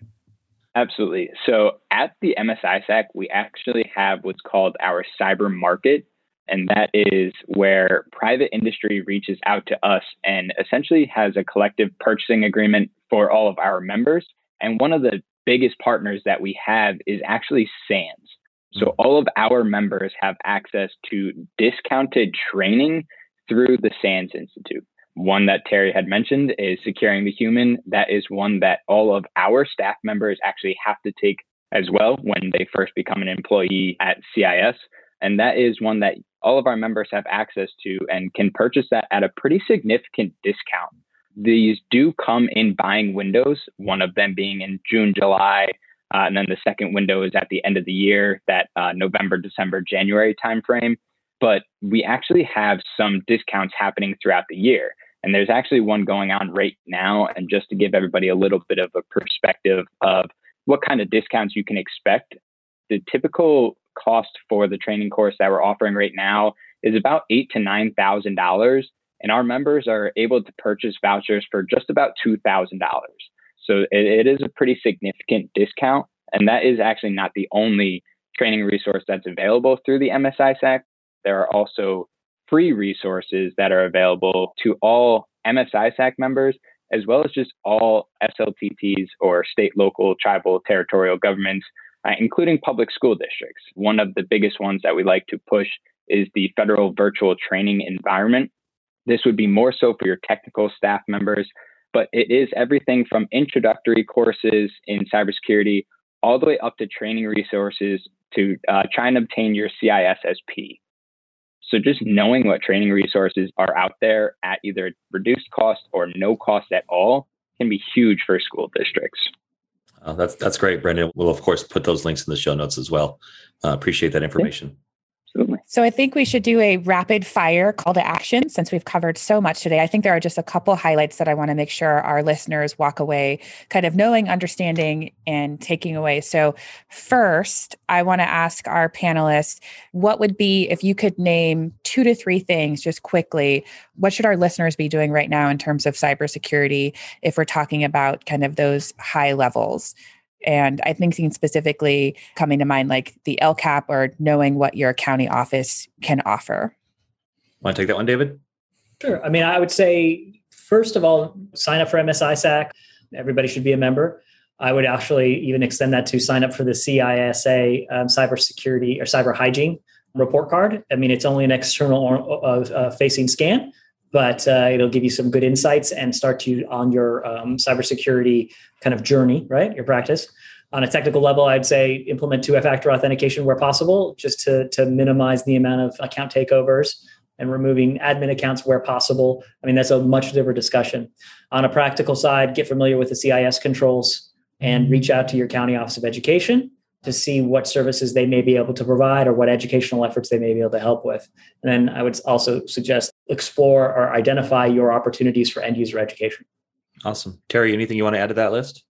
Absolutely. So, at the MSISAC, we actually have what's called our cyber market. And that is where private industry reaches out to us and essentially has a collective purchasing agreement for all of our members. And one of the biggest partners that we have is actually SANS. So mm-hmm. all of our members have access to discounted training through the SANS Institute. One that Terry had mentioned is Securing the Human. That is one that all of our staff members actually have to take as well when they first become an employee at CIS. And that is one that all of our members have access to and can purchase that at a pretty significant discount. These do come in buying windows, one of them being in June, July, uh, and then the second window is at the end of the year, that uh, November, December, January timeframe. But we actually have some discounts happening throughout the year. And there's actually one going on right now. And just to give everybody a little bit of a perspective of what kind of discounts you can expect, the typical cost for the training course that we're offering right now is about eight to nine thousand dollars, and our members are able to purchase vouchers for just about two thousand dollars. So it, it is a pretty significant discount. And that is actually not the only training resource that's available through the MSISAC. There are also free resources that are available to all MSISAC members, as well as just all SLTTs or state, local, tribal, territorial governments, uh, including public school districts. One of the biggest ones that we like to push is the federal virtual training environment. This would be more so for your technical staff members, but it is everything from introductory courses in cybersecurity all the way up to training resources to uh, try and obtain your CISSP. So just knowing what training resources are out there at either reduced cost or no cost at all can be huge for school districts. Uh, that's that's great, Brendan. We'll of course put those links in the show notes as well. Uh, appreciate that information. So I think we should do a rapid fire call to action since we've covered so much today. I think there are just a couple highlights that I want to make sure our listeners walk away kind of knowing, understanding, and taking away. So, first, I want to ask our panelists what would be, if you could name two to three things just quickly, what should our listeners be doing right now in terms of cybersecurity if we're talking about kind of those high levels? And I think specifically coming to mind like the LCAP or knowing what your county office can offer. Want to take that one, David? Sure. I mean, I would say, first of all, sign up for MSISAC. Everybody should be a member. I would actually even extend that to sign up for the CISA um, cybersecurity or cyber hygiene report card. I mean, it's only an external uh, uh, facing scan, but uh, it'll give you some good insights and start you on your um, cybersecurity kind of journey, right? Your practice. On a technical level, I'd say implement two-factor authentication where possible, just to, to minimize the amount of account takeovers and removing admin accounts where possible. I mean, that's a much different discussion. On a practical side, get familiar with the CIS controls and reach out to your county office of education to see what services they may be able to provide or what educational efforts they may be able to help with. And then I would also suggest explore or identify your opportunities for end user education. Awesome. Terry, anything you want to add to that list?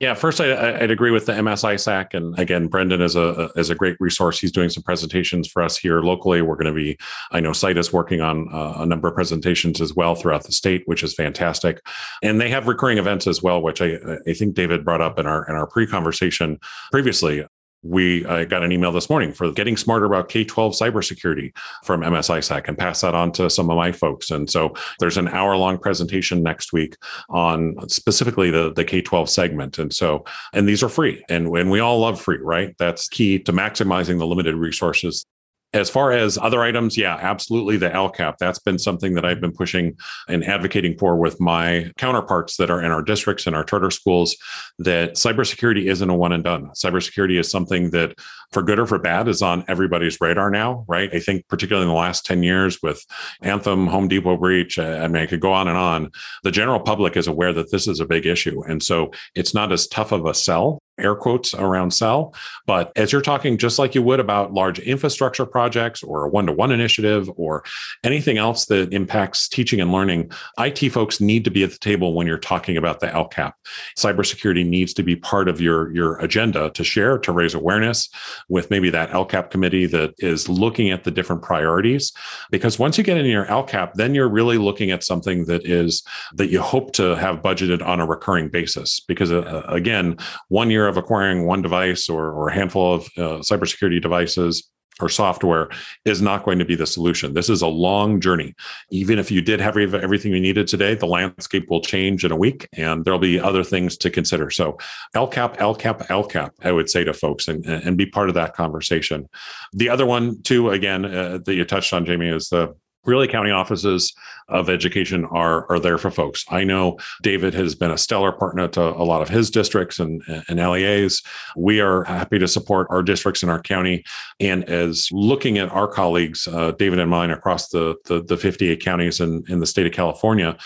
Yeah, first I, would agree with the MSISAC, and again, Brendan is a is a great resource. He's doing some presentations for us here locally. We're going to be, I know, CITE is working on uh, a number of presentations as well throughout the state, which is fantastic. And they have recurring events as well, which I I think David brought up in our in our pre conversation previously we uh, got an email this morning for getting smarter about K 12 cybersecurity from MSISAC and pass that on to some of my folks. And so there's an hour long presentation next week on specifically the, the K 12 segment. And so, and these are free and, and we all love free, right? That's key to maximizing the limited resources as far as other items, yeah, absolutely. The LCAP, that's been something that I've been pushing and advocating for with my counterparts that are in our districts and our charter schools. That cybersecurity isn't a one and done. Cybersecurity is something that, for good or for bad, is on everybody's radar now, right? I think, particularly in the last 10 years with Anthem, Home Depot breach, uh, I mean, I could go on and on. The general public is aware that this is a big issue. And so it's not as tough of a sell air quotes around sell. But as you're talking, just like you would about large infrastructure projects or a one to one initiative or anything else that impacts teaching and learning, IT folks need to be at the table when you're talking about the LCAP. Cybersecurity needs to be part of your, your agenda to share, to raise awareness with maybe that LCAP committee that is looking at the different priorities. Because once you get in your LCAP, then you're really looking at something that is that you hope to have budgeted on a recurring basis. Because uh, again, one year of acquiring one device or, or a handful of uh, cybersecurity devices or software is not going to be the solution. This is a long journey. Even if you did have everything you needed today, the landscape will change in a week and there'll be other things to consider. So LCAP, LCAP, LCAP, I would say to folks and, and be part of that conversation. The other one too, again, uh, that you touched on, Jamie, is the really county offices of education are are there for folks. I know David has been a stellar partner to a lot of his districts and, and LEAs. We are happy to support our districts in our county. And as looking at our colleagues, uh, David and mine across the, the, the 58 counties in, in the state of California,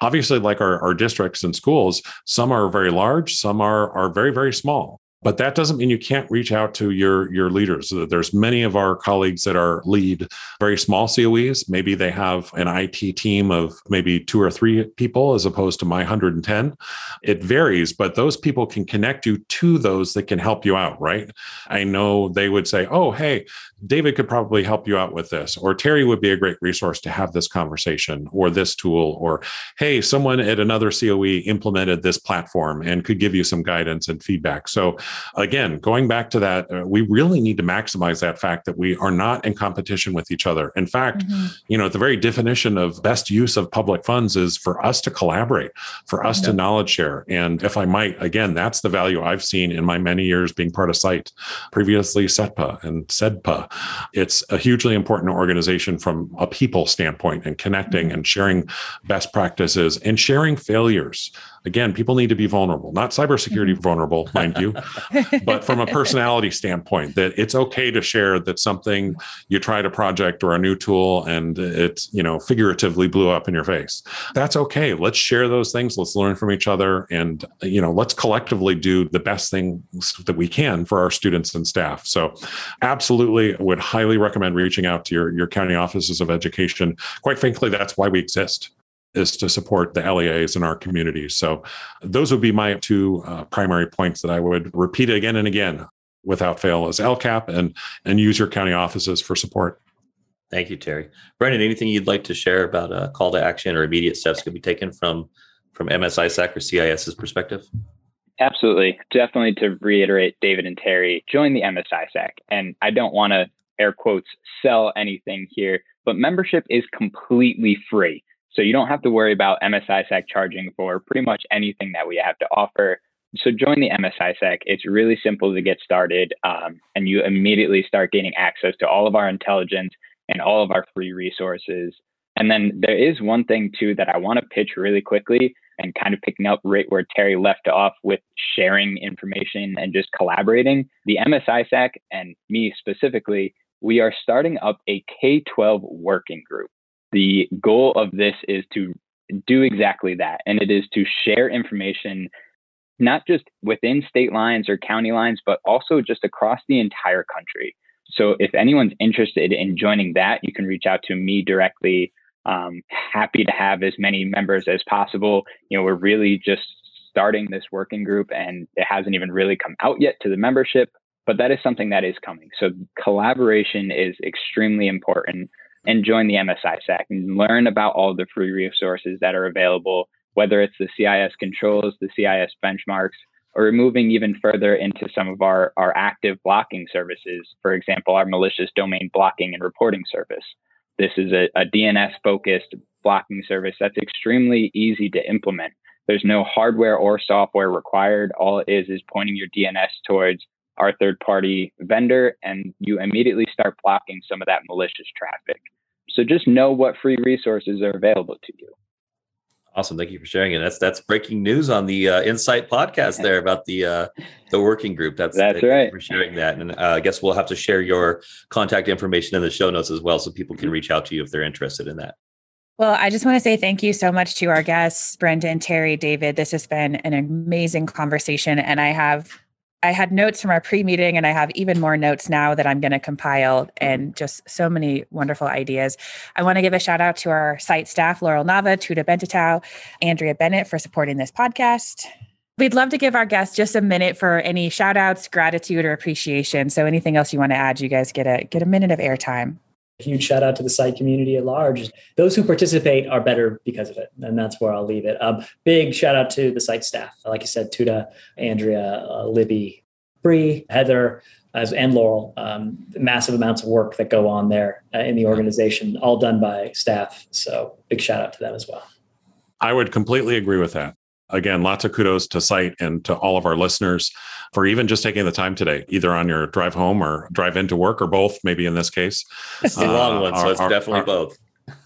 obviously like our, our districts and schools, some are very large, some are, are very, very small but that doesn't mean you can't reach out to your your leaders. There's many of our colleagues that are lead very small coes maybe they have an it team of maybe two or three people as opposed to my 110 it varies but those people can connect you to those that can help you out right? I know they would say oh hey david could probably help you out with this or terry would be a great resource to have this conversation or this tool or hey someone at another coe implemented this platform and could give you some guidance and feedback. So again, going back to that, uh, we really need to maximize that fact that we are not in competition with each other. In fact, mm-hmm. you know, the very definition of best use of public funds is for us to collaborate, for us to knowledge share. And if I might, again, that's the value I've seen in my many years being part of CITE, previously CETPA and CEDPA. It's a hugely important organization from a people standpoint and connecting mm-hmm. and sharing best practices and sharing failures again, people need to be vulnerable, not cybersecurity mm-hmm. vulnerable, mind you, but from a personality standpoint, that it's okay to share that something you tried a project or a new tool and it, you know, figuratively blew up in your face. That's okay. Let's share those things. Let's learn from each other and, you know, let's collectively do the best things that we can for our students and staff. So absolutely would highly recommend reaching out to your, your county offices of education. Quite frankly, that's why we exist is to support the LEAs in our communities. So those would be my two uh, primary points that I would repeat again and again without fail as LCAP and and use your county offices for support. Thank you, Terry. Brendan, anything you'd like to share about a call to action or immediate steps could be taken from from MSISAC or CIS's perspective? Absolutely. Definitely to reiterate, David and Terry, join the MSISAC. And I don't want to air quotes sell anything here, but membership is completely free. So you don't have to worry about MSISAC charging for pretty much anything that we have to offer. So join the MSISAC. It's really simple to get started, um, and you immediately start gaining access to all of our intelligence and all of our free resources. And then there is one thing too that I want to pitch really quickly and kind of picking up right where Terry left off with sharing information and just collaborating. The MSISAC and me specifically, we are starting up a K 12 working group. The goal of this is to do exactly that, and it is to share information not just within state lines or county lines, but also just across the entire country. So if anyone's interested in joining that, you can reach out to me directly. Um, happy to have as many members as possible. You know, we're really just starting this working group and it hasn't even really come out yet to the membership, but that is something that is coming. So collaboration is extremely important and join the MSI MSISAC and learn about all the free resources that are available, whether it's the CIS controls, the CIS benchmarks, or moving even further into some of our, our active blocking services. For example, our malicious domain blocking and reporting service. This is a, a DNS focused blocking service that's extremely easy to implement. There's no hardware or software required. All it is is pointing your DNS towards our third party vendor, and you immediately start blocking some of that malicious traffic. So just know what free resources are available to you. Awesome, thank you for sharing it. That's that's breaking news on the uh, inCITE podcast there about the uh, the working group. That's that's right for sharing that, and uh, I guess we'll have to share your contact information in the show notes as well, so people can reach out to you if they're interested in that. Well, I just want to say thank you so much to our guests, Brendan, Terry, David. This has been an amazing conversation, and I have I had notes from our pre-meeting and I have even more notes now that I'm going to compile mm-hmm. and just so many wonderful ideas. I want to give a shout out to our CITE staff, Laurel Nava, Tuda Bentatau, Andrea Bennett for supporting this podcast. We'd love to give our guests just a minute for any shout outs, gratitude, or appreciation. So anything else you want to add, you guys get a get a minute of airtime huge shout out to the CITE community at large. Those who participate are better because of it, and that's where I'll leave it. Um, big shout out to the CITE staff, like I said, Tuda, Andrea, uh, Libby, Bree, Heather, as, and Laurel. Um, massive amounts of work that go on there uh, in the organization, all done by staff. So big shout out to them as well. I would completely agree with that again, lots of kudos to CITE and to all of our listeners for even just taking the time today, either on your drive home or drive into work or both, maybe in this case. It's a uh, long one, so it's definitely both.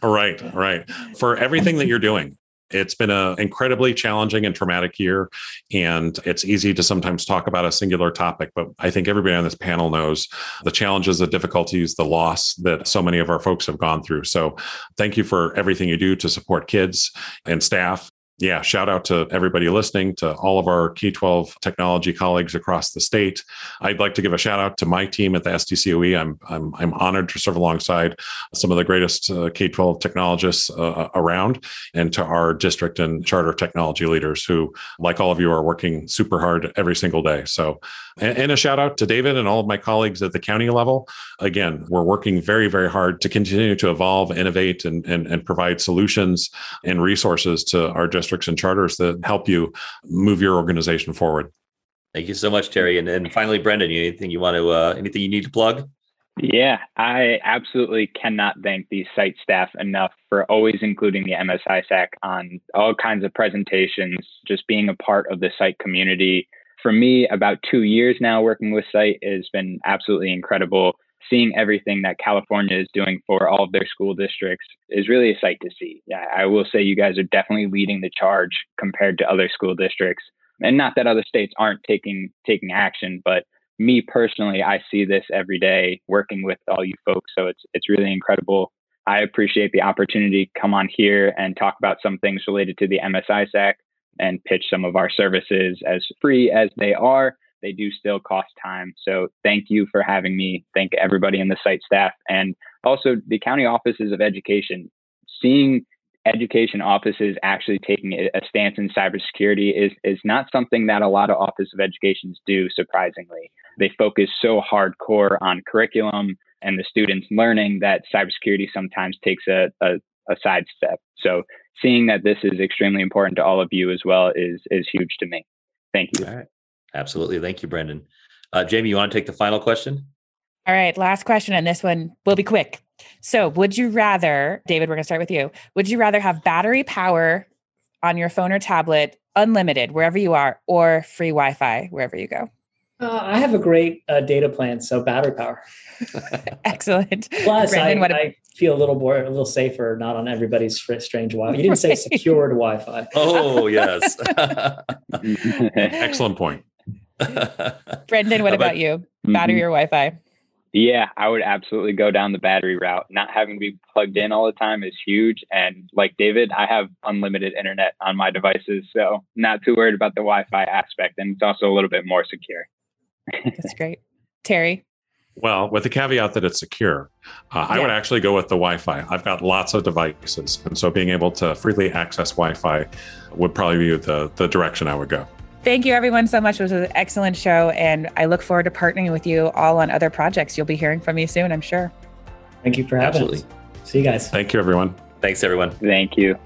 Right, right. For everything that you're doing. It's been an incredibly challenging and traumatic year, and it's easy to sometimes talk about a singular topic. But I think everybody on this panel knows the challenges, the difficulties, the loss that so many of our folks have gone through. So, thank you for everything you do to support kids and staff yeah, shout out to everybody listening, to all of our K 12 technology colleagues across the state. I'd like to give a shout out to my team at the SDCOE. I'm, I'm, I'm honored to serve alongside some of the greatest uh, K 12 technologists uh, around, and to our district and charter technology leaders who, like all of you, are working super hard every single day. So, and, and a shout out to David and all of my colleagues at the county level. Again, we're working very, very hard to continue to evolve, innovate, and, and, and provide solutions and resources to our district districts and charters that help you move your organization forward. Thank you so much, Terry. And then finally, Brendan, anything you want to, uh, anything you need to plug? Yeah, I absolutely cannot thank the CITE staff enough for always including the MSISAC on all kinds of presentations, just being a part of the CITE community. For me, about two years now working with CITE has been absolutely incredible seeing everything that California is doing for all of their school districts is really a sight to see. I will say you guys are definitely leading the charge compared to other school districts. And not that other states aren't taking taking action, but me personally, I see this every day working with all you folks. So it's it's really incredible. I appreciate the opportunity to come on here and talk about some things related to the MSISAC and pitch some of our services as free as they are they do still cost time. So thank you for having me. Thank everybody in the CITE staff and also the county offices of education. Seeing education offices actually taking a stance in cybersecurity is is not something that a lot of office of educations do surprisingly they focus so hardcore on curriculum and the students learning that cybersecurity sometimes takes a, a, a sidestep so seeing that this is extremely important to all of you as well is is huge to me thank you Absolutely. Thank you, Brendan. Uh, Jamie, you want to take the final question? All right, last question, and this one will be quick. So, would you rather, David, we're going to start with you. Would you rather have battery power on your phone or tablet, unlimited wherever you are, or free Wi Fi wherever you go? Uh, I have a great uh, data plan, so battery power. Excellent. Plus, Brandon, I, what I feel a little more, a little safer, not on everybody's strange Wi-Fi. You didn't say secured Wi-Fi. Oh yes, excellent point. Brendan, what about, about, you? Battery mm-hmm. or Wi Fi? Yeah, I would absolutely go down the battery route. Not having to be plugged in all the time is huge. And like David, I have unlimited internet on my devices. So not too worried about the Wi Fi aspect. And it's also a little bit more secure. That's great. Terry? Well, with the caveat that it's secure, uh, yeah. I would actually go with the Wi Fi. I've got lots of devices. And so being able to freely access Wi Fi would probably be the, the direction I would go. Thank you, everyone, so much. It was an excellent show. And I look forward to partnering with you all on other projects. You'll be hearing from me soon, I'm sure. Thank you for having Absolutely. us. See you guys. Thank you, everyone. Thanks, everyone. Thank you.